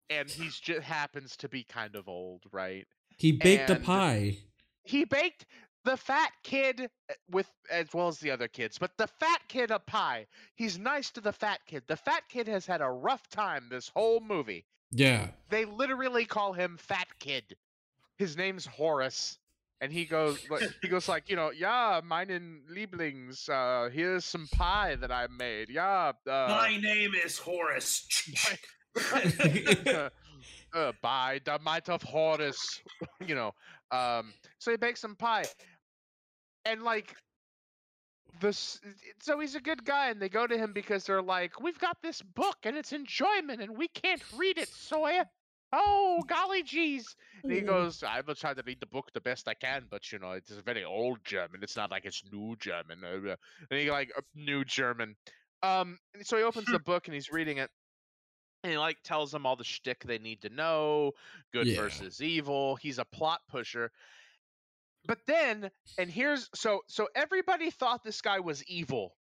And he's just happens to be kind of old, right? He baked a pie. He baked the fat kid uh, with as well as the other kids, but the fat kid a pie. He's nice to the fat kid. The fat kid has had a rough time this whole movie. Yeah. They literally call him Fat Kid. His name's Horace. And he goes, like, he goes like, you know, yeah, meinen Lieblings. Uh, here's some pie that I made. Yeah, uh, My name is Horace. uh, uh, by the might of Horus, you know. Um, so he bakes some pie, and like this, so he's a good guy, and they go to him because they're like, "We've got this book, and it's in German, and we can't read it, Sawyer." Oh, golly jeez. And he goes, I will try to read the book the best I can, but you know, it's a very old German. It's not like it's new German. uh, uh," And he like, "Uh, new German. Um, and so he opens the book and he's reading it. And he like tells them all the shtick they need to know, good Yeah. versus evil. He's a plot pusher. But then, and here's so so everybody thought this guy was evil.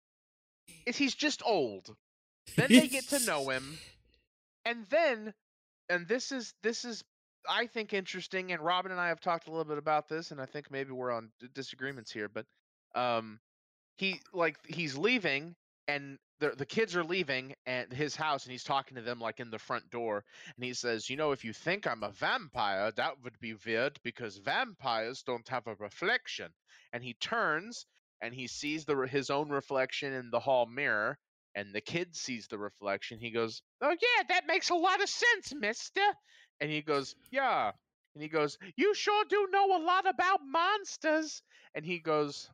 Is he's just old. Then they get to know him. And then and this is this is I think interesting and Robin and I have talked a little bit about this and I think maybe we're on disagreements here, but um he like he's leaving and the kids are leaving at his house and he's talking to them like in the front door and he says, "You know, if you think I'm a vampire, that would be weird because vampires don't have a reflection." And he turns and he sees the his own reflection in the hall mirror and the kid sees the reflection. He goes, "Oh yeah, that makes a lot of sense, mister." And he goes, "Yeah." And he goes, "You sure do know a lot about monsters." And he goes,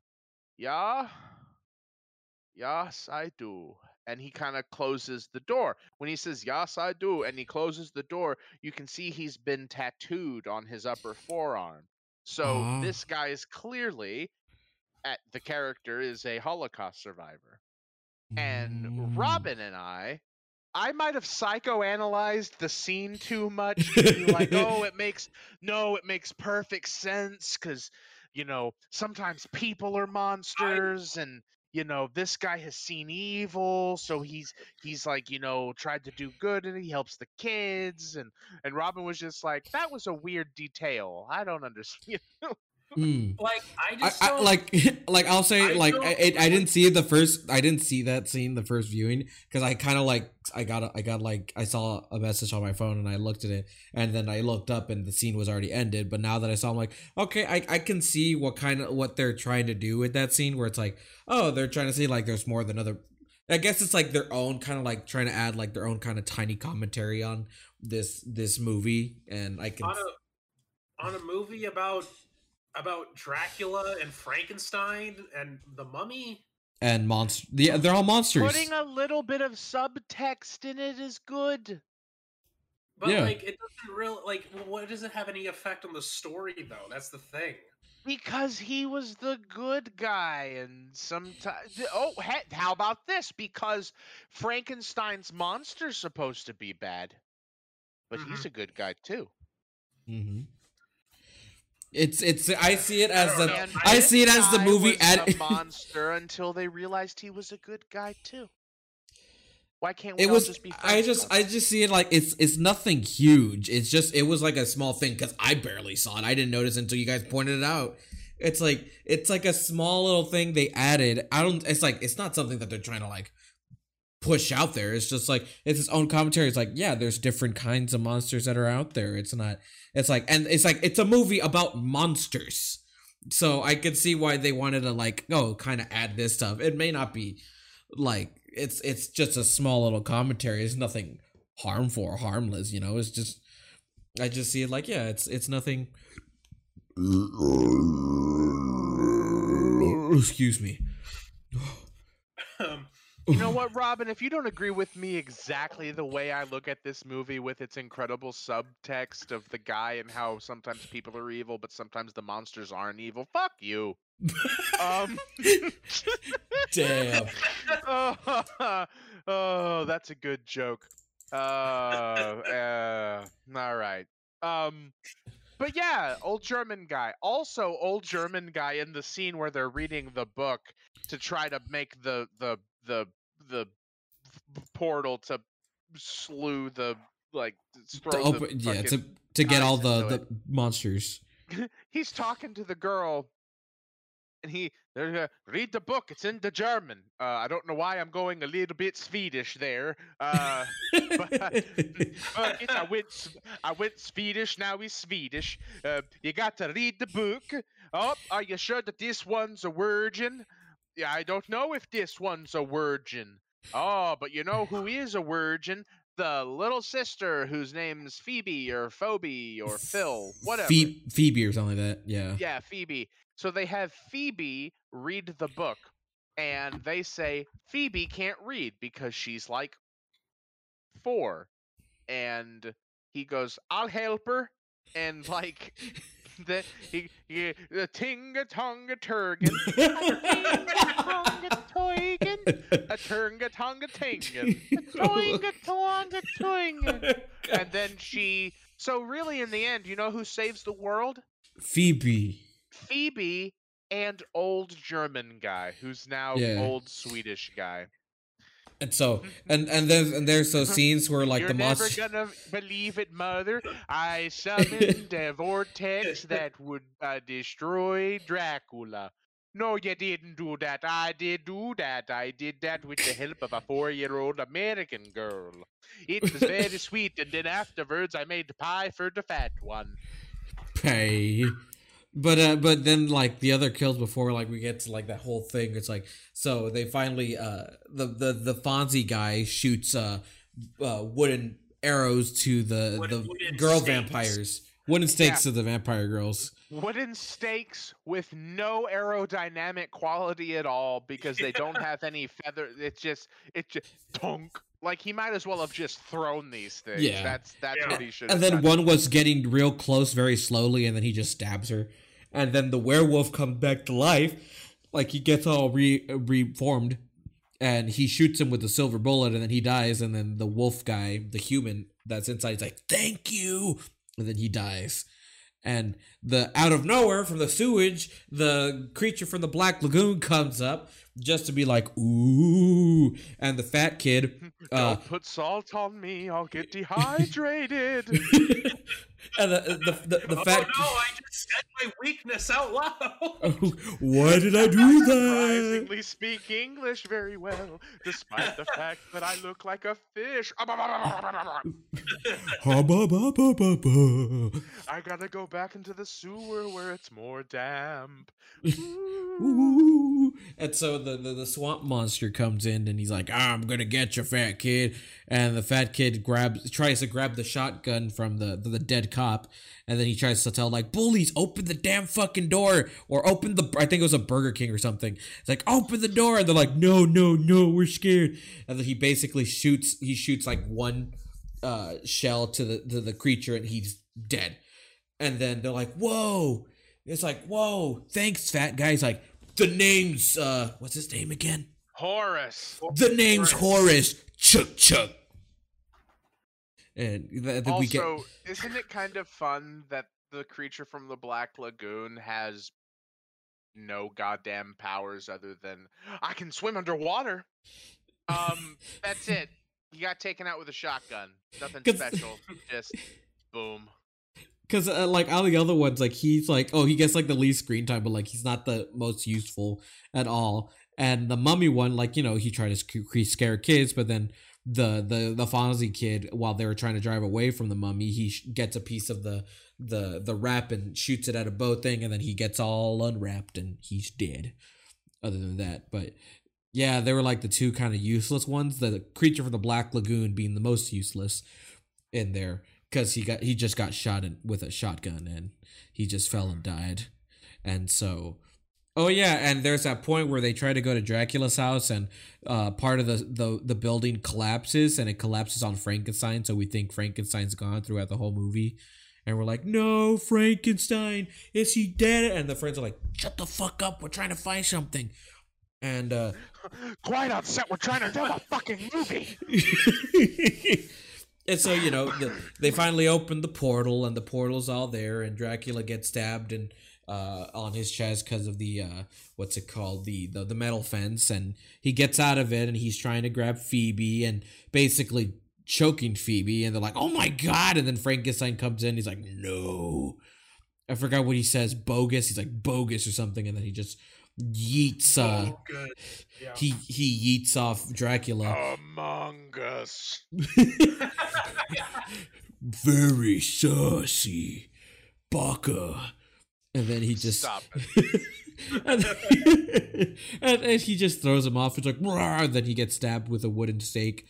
"Yeah." Yes, I do. And he kind of closes the door. When he says, Yes, I do, and he closes the door, you can see he's been tattooed on his upper forearm. So Ah. this guy is clearly, at, the character is a Holocaust survivor. And Mm. Robin and I, I might have psychoanalyzed the scene too much. to be like, oh, it makes no, it makes perfect sense because you know sometimes people are monsters, and you know this guy has seen evil, so he's he's like you know tried to do good, and he helps the kids, and and Robin was just like, that was a weird detail. I don't understand. Mm. like I I, just I, don't- like like I'll say I like I, it, I didn't see it the first I didn't see that scene the first viewing because I kind of like I got a- I got like I saw a message on my phone and I looked at it and then I looked up and the scene was already ended but now that I saw I'm like okay I, I can see what kind of what they're trying to do with that scene where it's like oh they're trying to say like there's more than other I guess it's like their own kind of like trying to add like their own kind of tiny commentary on this this movie and I can on a on a movie about about Dracula and Frankenstein and the Mummy. and monster yeah they're all monsters Putting a little bit of subtext in it is good. But Yeah. like, it doesn't really like. What does it have any effect on the story though? That's the thing. Because he was the good guy, and sometimes. Oh, he- how about this? Because Frankenstein's monster's supposed to be bad, but he's a good guy too. Mm-hmm. It's it's I see it as don't the know. And I see it as the movie was ad- a monster until they realized he was a good guy too. Why can't we it all was just be? I just? I just see it like it's it's nothing huge. It's just it was like a small thing because I barely saw it. I didn't notice until you guys pointed it out. It's like it's like a small little thing they added. I don't. It's like it's not something that they're trying to like push out there. It's just like it's its own commentary. It's like yeah, there's different kinds of monsters that are out there. It's not. It's like and it's like it's a movie about monsters. So I could see why they wanted to like oh kind of add this stuff. It may not be like it's it's just a small little commentary. It's nothing harmful or harmless. You know. It's just I just see it like yeah, it's it's nothing. Excuse me. You know what, Robin? If you don't agree with me exactly the way I look at this movie with its incredible subtext of the guy and how sometimes people are evil, but sometimes the monsters aren't evil, fuck you. Um, Damn. oh, oh, that's a good joke. Uh, uh, all right. Um, but yeah, old German guy. Also, old German guy in the scene where they're reading the book to try to make the the the the portal to slew the like to open, yeah, to to get all the the monsters. he's talking to the girl and he they're, uh, read the book it's in the german. Uh, i don't know why i'm going a little bit swedish there uh, but it, i went I went swedish now he's swedish. Uh, you got to read the book. Oh are you sure that this one's a virgin yeah i don't know if this one's a virgin oh but you know who is a virgin the little sister whose name's phoebe or phoebe or phil whatever Phoebe, Phoebe or something like that. Yeah. yeah, Phoebe. So they have Phoebe read the book, and they say Phoebe can't read because she's like four. And he goes, I'll help her. And like, the he, he the tinga tonga turgan, tonga toigan, a turga tonga tingan, toinga tonga toingan. And then she. So really, in the end, you know who saves the world? Phoebe. Phoebe and old German guy who's now Yeah. old Swedish guy. And so and and there's and there's those scenes where like You're the never monster. gonna believe it, mother. I summoned a vortex that would uh, destroy Dracula. No, you didn't do that. I did do that. I did that with the help of a four-year-old American girl. It was very sweet, and then afterwards I made pie for the fat one. pay. But uh, but then like the other kills before like we get to like that whole thing, it's like so they finally uh the the the Fonzie guy shoots uh, uh wooden arrows to the Wooden- the wooden girl stakes. vampires, wooden stakes to the vampire girls. wooden stakes with no aerodynamic quality at all because they don't have any feather. It's just it's just tonk. Like he might as well have just thrown these things. Yeah. That's that's Yeah. what he should. And then done. one was getting real close very slowly, and then he just stabs her. And then the werewolf comes back to life, like he gets all re reformed, and he shoots him with a silver bullet, and then he dies. And then the wolf guy, the human that's inside, is like, "Thank you," and then he dies. And the out of nowhere from the sewage, the creature from the Black Lagoon comes up just to be like, "Ooh!" And the fat kid, uh, Don't put salt on me. I'll get dehydrated. and the the, the, the oh fat. no! I just said my weakness out loud. Oh, why did I do that? Surprisingly speak English very well, despite the fact that I look like a fish. I gotta go back into the sewer where it's more damp. And so the, the, the swamp monster comes in and he's like, I'm gonna get you, fat kid. And the fat kid grabs tries to grab the shotgun from the, the, the dead cop, and then he tries to tell like bullies, open the damn fucking door or open the I think it was a Burger King or something. It's like open the door, and they're like, no, no, no, we're scared. And then he basically shoots he shoots like one uh, shell to the to the creature, and he's dead. And then they're like, "Whoa!" It's like, "Whoa!" Thanks, fat guy's like, "The name's uh, what's his name again?" Horace. The name's Horace. Chuck Chuck. And th- th- Also, we get isn't it kind of fun that the creature from the Black Lagoon has no goddamn powers other than I can swim underwater? Um, that's it. He got taken out with a shotgun. Nothing special. Just boom. Because uh, like all the other ones, like he's like, oh, he gets like the least screen time, but like he's not the most useful at all. And the mummy one, like you know, he tried to sc- scare kids, but then the the the Fonzie kid, while they were trying to drive away from the mummy, he sh- gets a piece of the the the wrap and shoots it at a bow thing, and then he gets all unwrapped and he's dead. Other than that, but yeah, they were like the two kind of useless ones. The creature from the Black Lagoon being the most useless in there because he got he just got shot in, with a shotgun and he just fell and died and so oh yeah and there's that point where they try to go to dracula's house and uh part of the the, the building collapses and it collapses on frankenstein so we think frankenstein's gone throughout the whole movie and we're like no frankenstein is he dead and the friends are like shut the fuck up we're trying to find something and uh Quiet on set. We're trying to film a fucking movie. and so you know the, they finally open the portal and the portal's all there and dracula gets stabbed and uh, on his chest because of the uh, what's it called the, the the metal fence and he gets out of it and he's trying to grab phoebe and basically choking phoebe and they're like oh my god and then frankenstein comes in he's like no i forgot what he says bogus he's like bogus or something and then he just yeets uh oh. Yeah. he he yeets off dracula Among Us. very saucy baka and then he just Stop it. and, and, and he just throws him off it's like "Rawr," then he gets stabbed with a wooden stake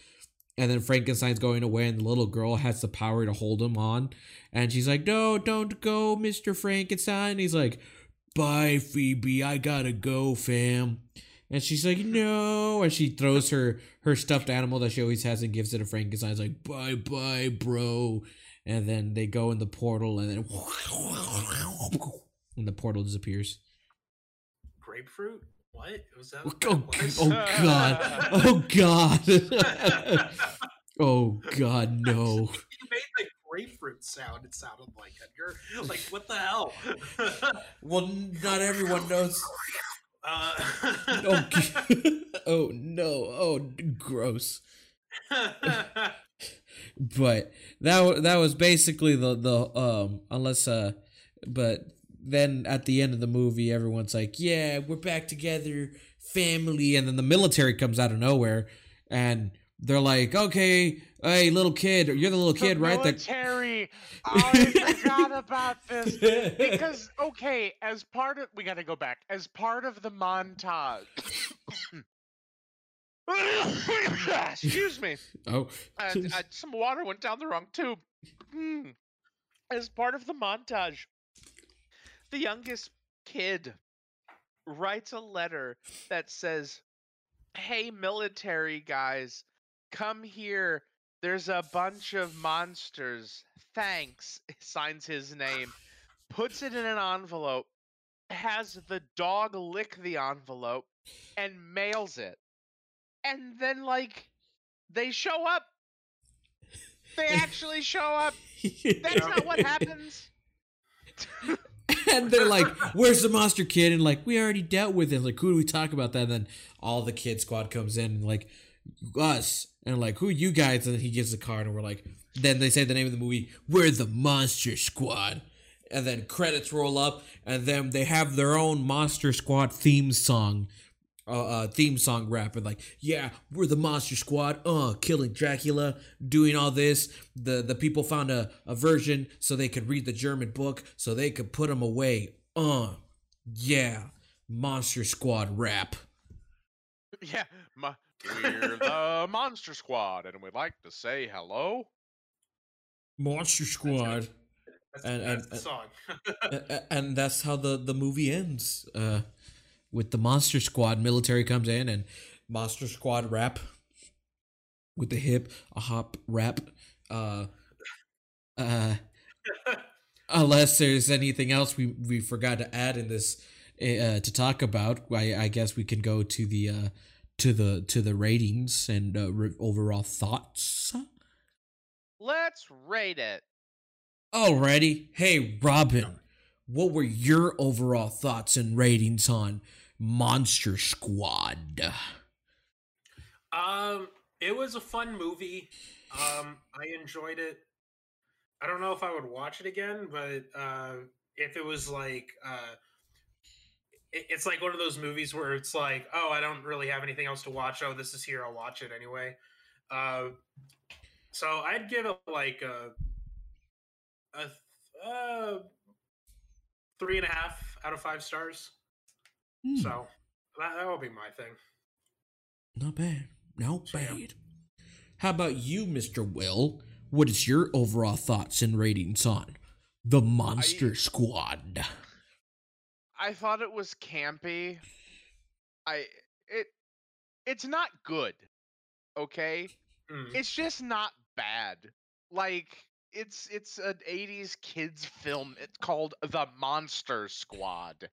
and then frankenstein's going away and the little girl has the power to hold him on. And she's like no don't go mr frankenstein. And he's like bye phoebe. I gotta go fam. And she's like no. And she throws her her stuffed animal that she always has and gives it to frankenstein. It's like bye bye bro. And then they go in the portal and then and the portal disappears. Grapefruit? What was that? oh, that was? oh god oh god oh god no you made the grapefruit sound. It sounded like Edgar. Like, what the hell? well not everyone knows uh, oh, oh no oh gross but that that was basically the the um unless uh but then at the end of the movie everyone's like yeah we're back together family and then the military comes out of nowhere and they're like okay hey little kid you're the little kid the right that military. I forgot about this because okay, as part of we got to go back as part of the montage. Excuse me. oh uh, some water went down the wrong tube. Mm. As part of the montage, the youngest kid writes a letter that says, Hey, military guys, come here. There's a bunch of monsters. Thanks. Signs his name, puts it in an envelope, has the dog lick the envelope, and mails it. And then, like, they show up. They actually show up. That's not what happens. and they're like, "Where's the monster kid?" And like, we already dealt with it. Like, who do we talk about that? And then all the kid squad comes in and like, us, and like, who are you guys? And he gives the card, and we're like, then they say the name of the movie. We're the Monster Squad. And then credits roll up, and then they have their own Monster Squad theme song, uh, uh theme song rap, and like, yeah, we're the Monster Squad, uh, killing Dracula, doing all this. The the people found a, a version so they could read the German book, so they could put them away. Uh, yeah, Monster Squad rap. Yeah, my, we're the Monster Squad, and we'd like to say hello. Monster Squad. That's, And- that's and- the song. A- a- and that's how the the movie ends uh with the monster squad military comes in and monster squad rap with the hip a hop rap Uh, uh, unless there's anything else we we forgot to add in this uh, to talk about, I, I guess we can go to the uh, to the to the ratings and uh, re- overall thoughts. Let's rate it. Alrighty, hey Robin, what were your overall thoughts and ratings on Monster Squad? Um, it was a fun movie. Um, I enjoyed it. I don't know if I would watch it again, but uh, if it was like, uh, it, it's like one of those movies where it's like, oh, I don't really have anything else to watch. Oh, this is here. I'll watch it anyway. Uh, so I'd give it like a a uh, three and a half out of five stars. Hmm, So that, that will be my thing. not bad, not So, yeah. bad. How about you, Mister Will? What is your overall thoughts and ratings on the Monster Squad? I thought it was campy. I it it's not good. Okay? Mm. It's just not bad. Like it's it's an 80s kids film. It's called The Monster Squad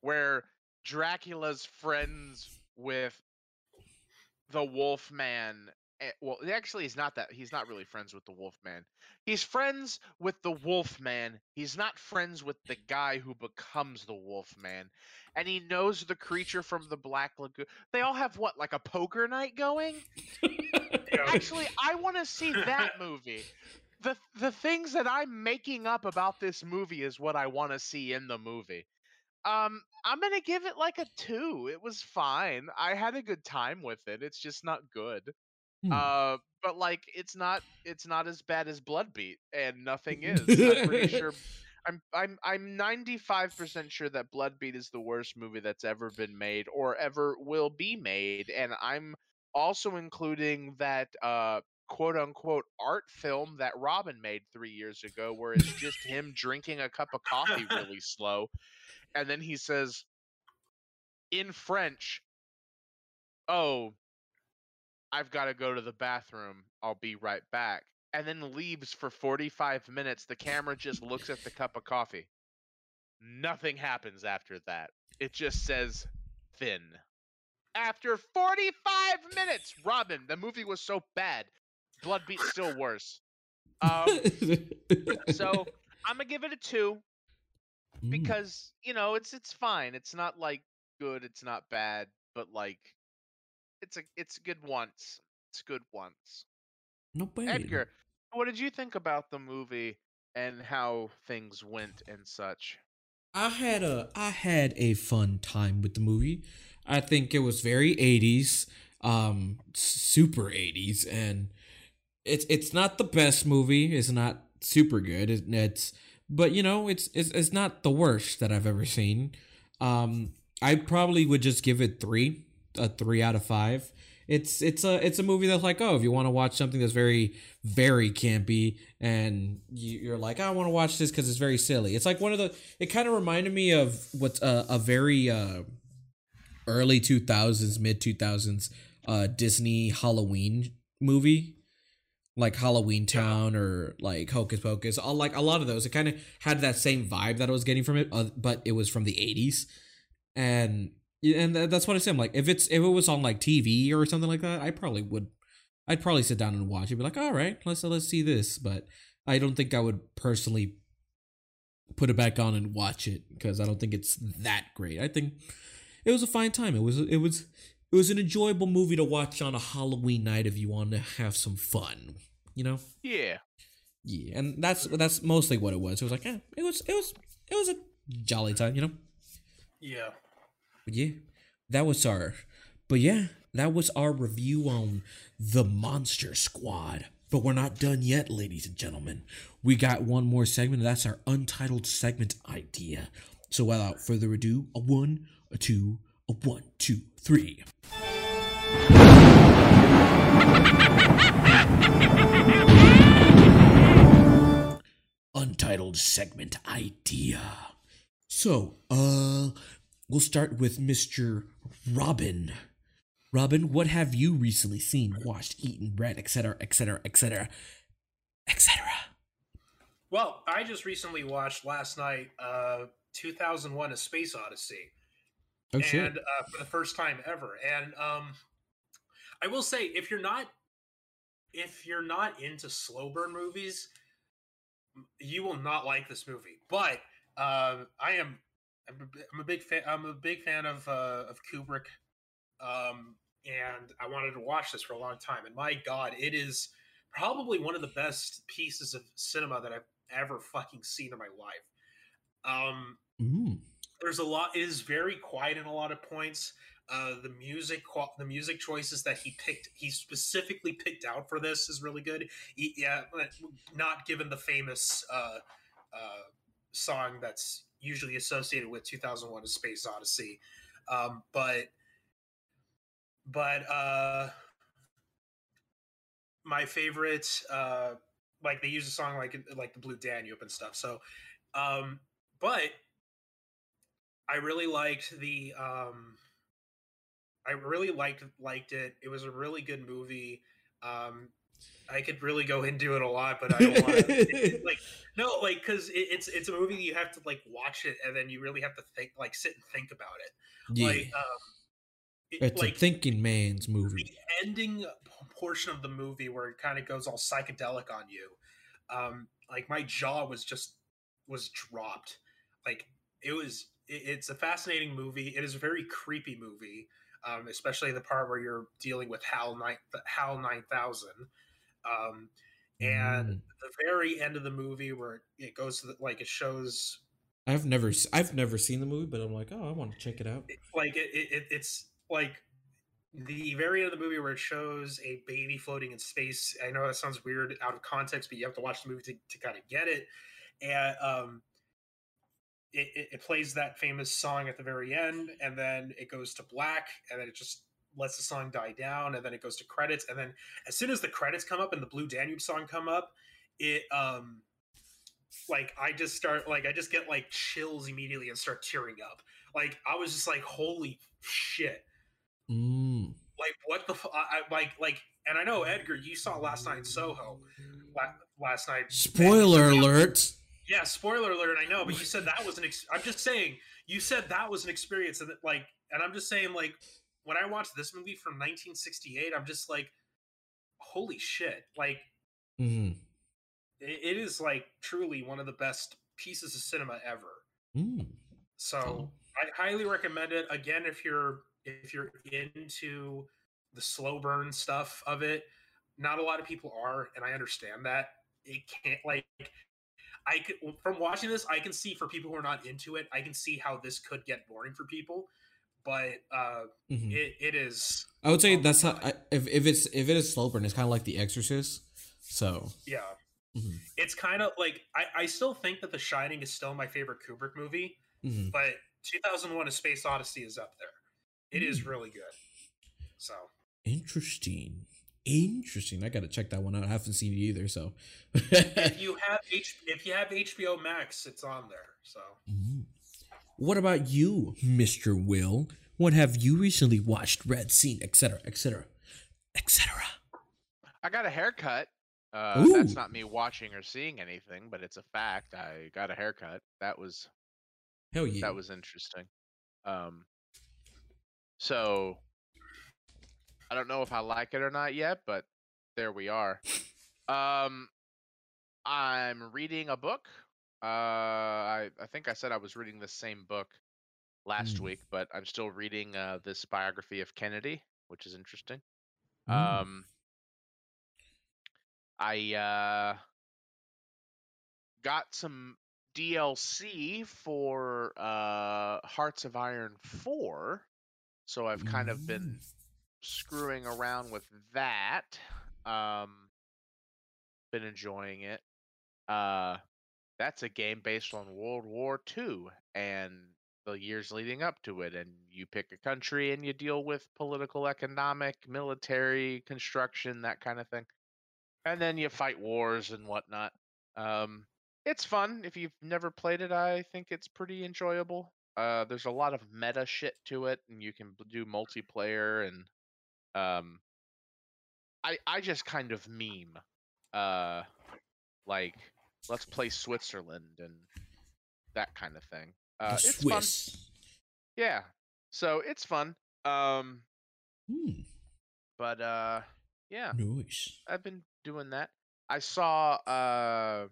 where Dracula's friends with the Wolfman. eh, Well, actually, he's not that. He's not really friends with the Wolfman. He's friends with the Wolfman. He's not friends with the guy who becomes the Wolfman. And he knows the creature from the Black Lagoon. They all have what, like a poker night going? Actually, I want to see that movie. The the things that I'm making up about this movie is what I want to see in the movie. Um, I'm gonna give it like a two. It was fine. I had a good time with it. It's just not good. Hmm. Uh, but like, it's not it's not as bad as Bloodbeat, and nothing is. I'm pretty sure. I'm I'm I'm 95% sure that Bloodbeat is the worst movie that's ever been made or ever will be made, and I'm also including that uh quote unquote art film that Robin made three years ago, where it's just him drinking a cup of coffee really slow, and then he says in French, "Oh, I've got to go to the bathroom. I'll be right back." And then leaves for 45 minutes. The camera just looks at the cup of coffee. Nothing happens after that. It just says thin. After 45 minutes, Robin, the movie was so bad. Bloodbeat's still worse. Um, so I'm gonna give it a two Mm. because you know it's it's fine. It's not like good. It's not bad, but like it's a it's good once. It's good once. not bad. Edgar, what did you think about the movie and how things went and such? I had a I had a fun time with the movie. I think it was very 80s, um super 80s and it's it's not the best movie, it's not super good. It, it's but you know, it's it's it's not the worst that I've ever seen. Um I probably would just give it 3, a 3 out of 5. It's it's a it's a movie that's like, oh, if you want to watch something that's very very campy and you, you're like, I want to watch this because it's very silly. It's like one of the. It kind of reminded me of what's a, a very uh, early two thousands, mid two thousands uh, Disney Halloween movie, like Halloween Town or like Hocus Pocus. All like a lot of those. It kind of had that same vibe that I was getting from it, uh, but it was from the eighties, and and that's what I said. I'm like, if it's if it was on like TV or something like that, I probably would. I'd probably sit down and watch it. Be like, all right, let's let's see this. But I don't think I would personally put it back on and watch it because I don't think it's that great. I think it was a fine time. It was it was it was an enjoyable movie to watch on a Halloween night if you want to have some fun. You know. Yeah. Yeah, and that's that's mostly what it was. It was like, yeah, it was it was it was a jolly time, you know. Yeah. But yeah, that was our. But yeah, that was our review on the Monster Squad. But we're not done yet, ladies and gentlemen. We got one more segment. and That's our untitled segment idea. So without further ado, a one, a two, a one, two, three. Untitled segment idea. So, uh, we'll start with Mr. Robin. Robin, what have you recently seen, watched, eaten, read, etc., etc., etc.? etc. Well, I just recently watched last night uh 2001 A Space Odyssey. Oh shit! and uh, for the first time ever. And um, I will say, if you're not if you're not into slow burn movies, you will not like this movie. But uh, I am I'm a, bi- I'm a big fan. I'm a big fan of uh, of Kubrick, um, and I wanted to watch this for a long time. And my God, it is probably one of the best pieces of cinema that I've ever fucking seen in my life. Um, Mm. There's a lot it is very quiet in a lot of points. Uh the music the music choices that he picked he specifically picked out for this is really good. He, yeah not given the famous uh uh song that's usually associated with 2001 a space odyssey. Um but but uh my favorite uh like they use a song like like the blue danube and stuff so um but I really liked the um I really liked liked it. It was a really good movie. Um I could really go into it a lot, but I don't want to like no, like because it, it's it's a movie you have to like watch it and then you really have to think like sit and think about it. Yeah, Like um it- it's like a thinking man's the movie. ending portion of the movie where it kind of goes all psychedelic on you um like my jaw was just was dropped like it was it's a fascinating movie it is a very creepy movie um especially the part where you're dealing with hal nine hal 9000 um and Mm. the very end of the movie where it goes to the, like it shows I've never I've never seen the movie, but I'm like, oh, I want to check it out. like it, it, it- it's like the very end of the movie where it shows a baby floating in space. I know that sounds weird out of context, but you have to watch the movie to, to kind of get it. And um, it, it, plays that famous song at the very end, and then it goes to black, and then it just lets the song die down, and then it goes to credits, and then as soon as the credits come up and the Blue Danube song come up, it um like I just start like I just get like chills immediately and start tearing up. Like I was just like, holy shit! Mm. Like what the fu- I, I like like, and I know Edgar, you saw last night in Soho, la- last night. Spoiler alert! Yeah, spoiler alert. I know, but you said that was an. Ex- I'm just saying, you said that was an experience, and that, like, and I'm just saying, like, when I watched this movie from 1968, I'm just like, holy shit! Like, Mm. it, it is like truly one of the best pieces of cinema ever. Mm. So I highly recommend it. Again, if you're if you're into the slow burn stuff of it, not a lot of people are, and I understand that. It can't like I could from watching this, I can see for people who are not into it, I can see how this could get boring for people. But uh Mhm. it, it is I would say that's how, I, if if it's if it is slow burn, it's kind of like The Exorcist. So yeah. Mhm. It's kind of like I, I still think that The Shining is still my favorite Kubrick movie, mhm. but 2001: A Space Odyssey is up there. It is Mm. really good. So interesting, interesting. I gotta check that one out. I haven't seen it either. So if you have H, if you have HBO Max, it's on there. So Mm. What about you, Mister Will? What have you recently watched, read, seen, etc., etc., etc.? I got a haircut. Uh, that's not me watching or seeing anything, but it's a fact. I got a haircut. That was Hell yeah! that was interesting. Um, so I don't know if I like it or not yet, but there we are. Um, I'm reading a book. Uh, I I think I said I was reading the same book last Mm. week, but I'm still reading uh, this biography of Kennedy, which is interesting. Mm. Um, I uh, got some DLC for uh, Hearts of Iron 4, so I've kind of been screwing around with that. Um, been enjoying it. Uh, that's a game based on World War II and the years leading up to it, and you pick a country and you deal with political, economic, military construction, that kind of thing, and then you fight wars and whatnot. Um, it's fun if you've never played it. I think it's pretty enjoyable. Uh, there's a lot of meta shit to it, and you can do multiplayer and um, I I just kind of meme. Uh, like let's play Switzerland and that kind of thing. Uh, it's fun. Swiss. Yeah. So it's fun. Um, Hmm, but uh, yeah, nice. I've been doing that. I saw uh,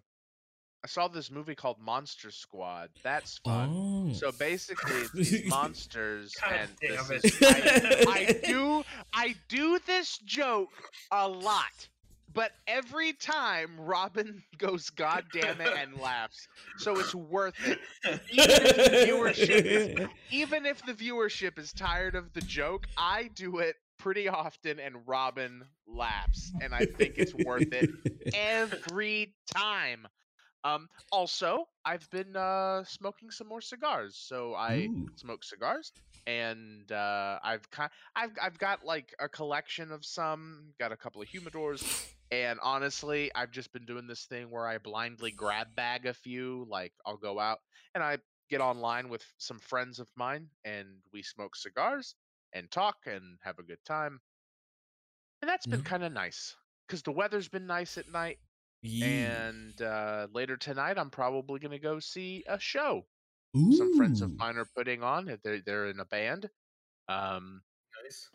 I saw this movie called Monster Squad. That's fun. Oh. So basically, it's these monsters, God and damn this it. is, I, I do I do this joke a lot, but every time Robin goes "God damn it" and laughs, so it's worth it. Even if the viewership is, even if the viewership is tired of the joke, I do it pretty often, and Robin laughs, and I think it's worth it every time. Um, also, I've been uh, smoking some more cigars, so I Ooh. smoke cigars, and uh, I've kind, I've I've got like a collection of some, got a couple of humidors, and honestly, I've just been doing this thing where I blindly grab bag a few, like I'll go out and I get online with some friends of mine, and we smoke cigars and talk and have a good time, and that's been Yeah. kind of nice because the weather's been nice at night. Yeah. And uh, later tonight, I'm probably going to go see a show. Some friends of mine are putting on. They're they're in a band. Um, nice.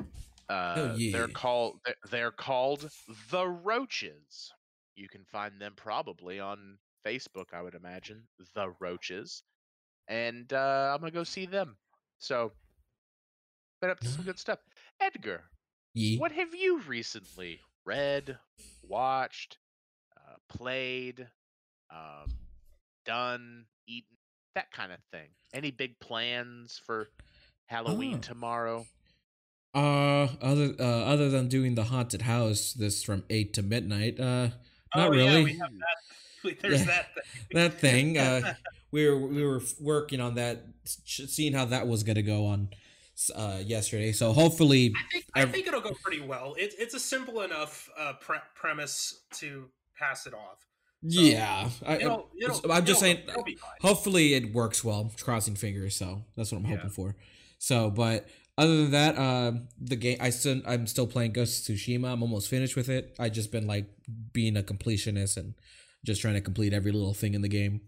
uh, yeah. they're called they're- they're called the Roaches. You can find them probably on Facebook, I would imagine. The Roaches, and uh, I'm gonna go see them. So, been up to some good stuff. Edgar, Yeah. what have you recently read, watched, uh, played, um, done, eaten, that kind of thing? Any big plans for Halloween Oh. tomorrow? Uh, other uh, other than doing the haunted house, this from eight to midnight. Uh, not oh, really. Yeah, we have that. There's Yeah. that. Thing. that thing. Uh, we were we were working on that, seeing how that was gonna go on uh yesterday. So hopefully, I think I think it'll go pretty well. It's it's a simple enough uh, pre- premise to pass it off. So, yeah. I, It'll, it'll, I'm just it'll- saying. it'll be fine. Hopefully, it works well. Crossing fingers. So that's what I'm Yeah. hoping for. So, but other than that, uh, the game I still I'm still playing Ghost of Tsushima. I'm almost finished with it. I just been like being a completionist and just trying to complete every little thing in the game.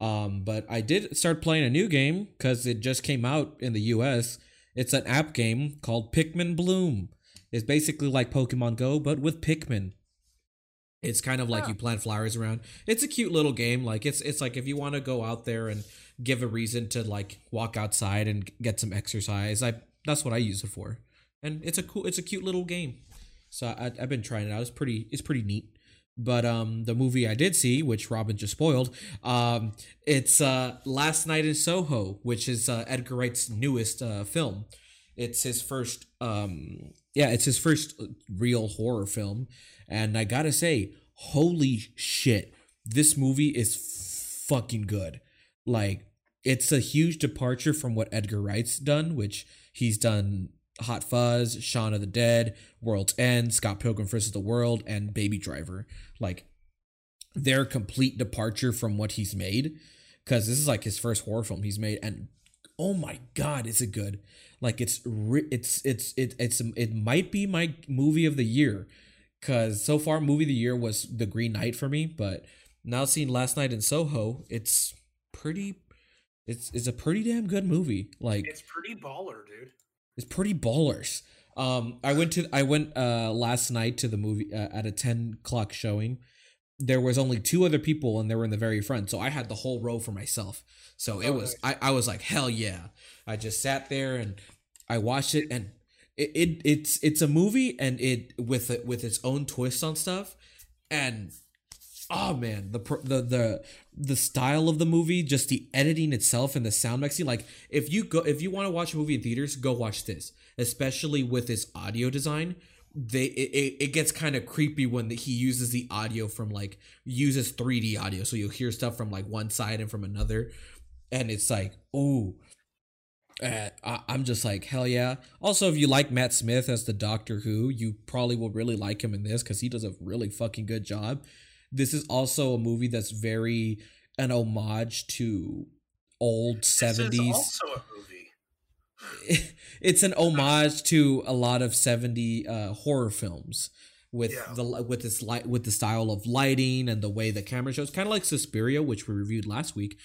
Um, but I did start playing a new game because it just came out in the U.S. It's an app game called Pikmin Bloom. It's basically like Pokemon Go, but with Pikmin. It's kind of like Huh. you plant flowers around. It's a cute little game. Like it's it's like if you want to go out there and give a reason to like walk outside and get some exercise. I that's what I use it for, and it's a cool, it's a cute little game. So I, I've been trying it out. It's pretty, it's pretty neat. But um, the movie I did see, which Robin just spoiled, um, it's uh, Last Night in Soho, which is uh, Edgar Wright's newest uh, film. It's his first, um, yeah, it's his first real horror film, and I gotta say, holy shit, this movie is fucking good. Like, it's a huge departure from what Edgar Wright's done, which he's done Hot Fuzz, Shaun of the Dead, World's End, Scott Pilgrim vs. the World, and Baby Driver. Like, they're complete departure from what he's made. Because this is like his first horror film he's made, and oh my god, is it good? Like it's it's it's it, it's it might be my movie of the year. Cause so far, movie of the year was The Green Knight for me, but now seeing Last Night in Soho, it's pretty. It's it's a pretty damn good movie. Like It's pretty baller, dude. it's pretty ballers. Um, I went to I went uh last night to the movie uh, at a ten o'clock showing. There was only two other people, and they were in the very front, so I had the whole row for myself. So it Oh, was I, I was like hell yeah. I just sat there and I watched it, and it, it it's it's a movie, and it with it with its own twist on stuff, and oh man the the the the style of the movie just the editing itself and the sound mixing like if you go if you want to watch a movie in theaters go watch this especially with its audio design. They it, it, gets kind of creepy when the, he uses the audio from like uses 3d audio so you'll hear stuff from like one side and from another. And it's like oh uh, I, I'm just like hell yeah. Also, if you like Matt Smith as the Doctor Who, you probably will really like him in this because he does a really fucking good job. This is also a movie that's very an homage to old This is seventies. also a movie. it's an homage to a lot of 70 uh, horror films with Yeah. the with this light with the style of lighting and the way the camera shows, kind of like Suspiria, which we reviewed last week.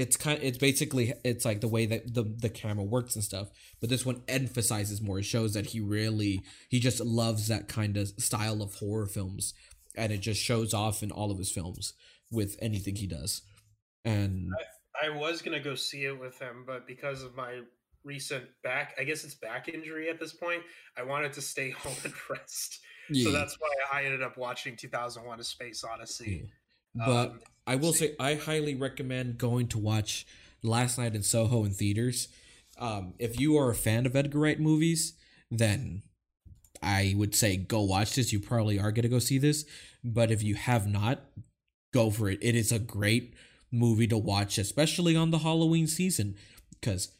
It's kind. It's basically it's like the way that the the camera works and stuff. But this one emphasizes more. It shows that he really he just loves that kind of style of horror films, and it just shows off in all of his films with anything he does. And I was gonna go see it with him, but because of my recent back, I guess it's back injury at this point. I wanted to stay home and rest, so that's why I ended up watching 2001: A Space Odyssey. But Um, I will say I highly recommend going to watch Last Night in Soho in theaters. Um, if you are a fan of Edgar Wright movies, then I would say go watch this. You probably are going to go see this. But if you have not, go for it. It is a great movie to watch, especially on the Halloween season. Because,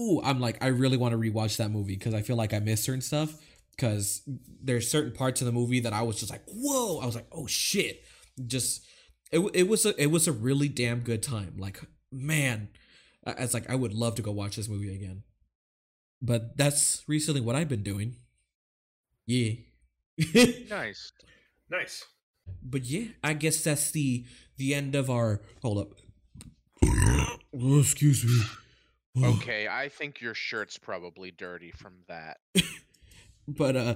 ooh, I'm like, I really want to rewatch that movie because I feel like I missed certain stuff. Because there's certain parts of the movie that I was just like, whoa! I was like, oh shit! Just it, it was a it was a really damn good time. Like man, I, I was like I would love to go watch this movie again. But that's recently what I've been doing. Yeah. Nice. nice. but yeah, I guess that's the the end of our hold up. Oh, excuse me. Okay, I think your shirt's probably dirty from that. but uh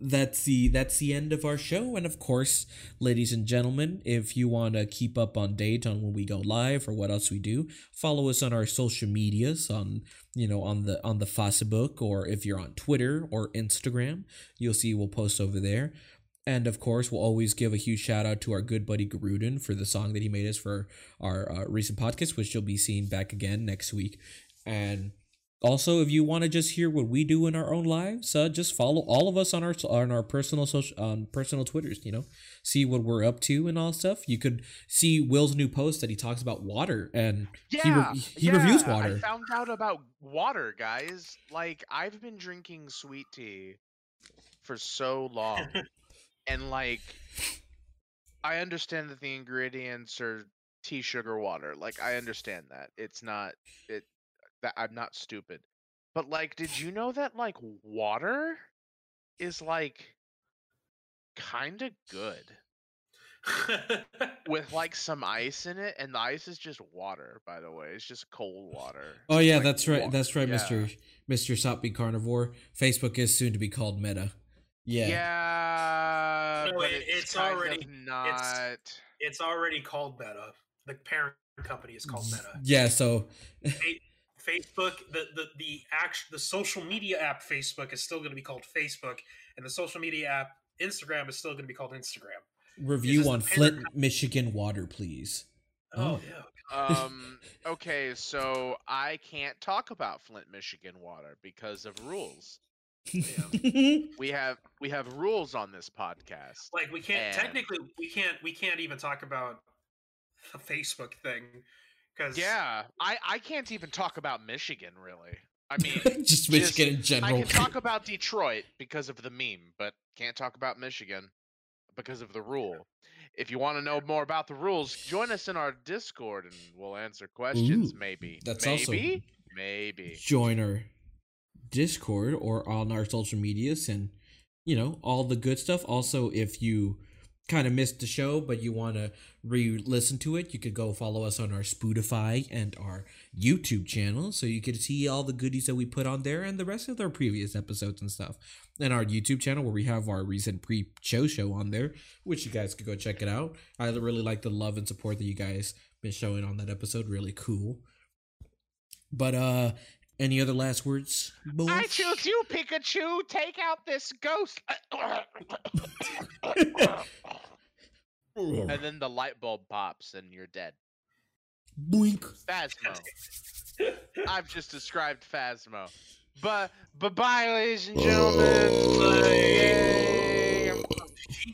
that's the that's the end of our show. And of course ladies and gentlemen if you want to keep up on date on when we go live or what else we do follow us on our social medias on you know on the on the facebook or if you're on twitter or instagram you'll see we'll post over there. And of course we'll always give a huge shout out to our good buddy Garruden for the song that he made us for our uh, recent podcast which you'll be seeing back again next week. And also, if you want to just hear what we do in our own lives, uh, just follow all of us on our on our personal social on personal Twitters. You know, see what we're up to and all stuff. You could see Will's new post that he talks about water and he, re- Yeah, he reviews water. I found out about water, guys. Like I've been drinking sweet tea for so long, and like I understand that the ingredients are tea, sugar, water. Like I understand that it's not it. That I'm not stupid, but like, did you know that like water is like kind of good with like some ice in it, and the ice is just water. By the way, it's just cold water. oh yeah, Like, that's right. wa- That's right, yeah. Mister Mister Soppy Carnivore. Facebook is soon to be called Meta. Yeah. Yeah, No, but it- it's, it's already- not. it's already called Meta. The parent company is called Meta. Yeah. So Facebook, the the the act, the social media app Facebook is still going to be called Facebook, and the social media app Instagram is still going to be called Instagram. review on Flint, company. Michigan water, please. Oh, Oh. yeah. Um. Okay, so I can't talk about Flint, Michigan water because of rules. We have we have rules on this podcast. Like we can't And- technically we can't we can't even talk about the Facebook thing because Yeah, I I can't even talk about Michigan really. I mean, just Michigan in general. I can talk about Detroit because of the meme, but can't talk about Michigan because of the rule. If you want to know more about the rules, join us in our Discord and we'll answer questions. Ooh, maybe. that's maybe. also- Maybe. join our Discord or on our social medias and you know all the good stuff. Also, if you kind of missed the show but you want to re-listen to it, you could go follow us on our Spotify and our YouTube channel, so you could see all the goodies that we put on there and the rest of our previous episodes and stuff. And our YouTube channel where we have our recent pre-show show on there, which you guys could go check it out. I really like the love and support that you guys been showing on that episode. Really cool. But uh any other last words? boys? I choose you, Pikachu. Take out this ghost. and then the light bulb pops and you're dead. Boink. Phasmo. I've just described Phasmo. But bye bye, ladies and gentlemen. Yay.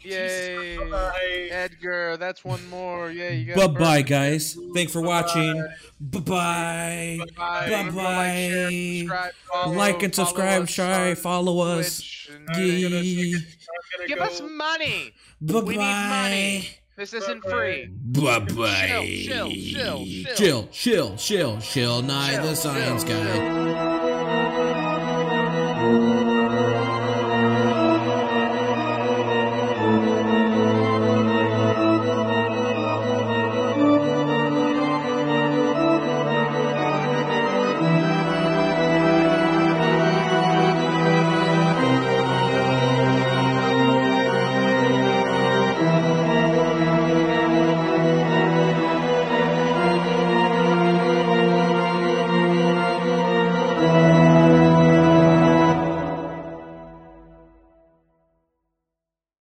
Yay. Bye. Edgar, that's one more. Yeah, you got Bye bye, perfect. guys. Thanks for watching. Bye bye. Bye. Bye Remember, like, share, bye. subscribe, follow, Like and subscribe, us try, on follow us. Twitch and- Alright, Yee. I'm gonna Give us money. Bye We need money. This isn't free. Bye bye. Chill, chill, chill, chill, chill, chill, chill. Nye, Chill, the science chill, guy.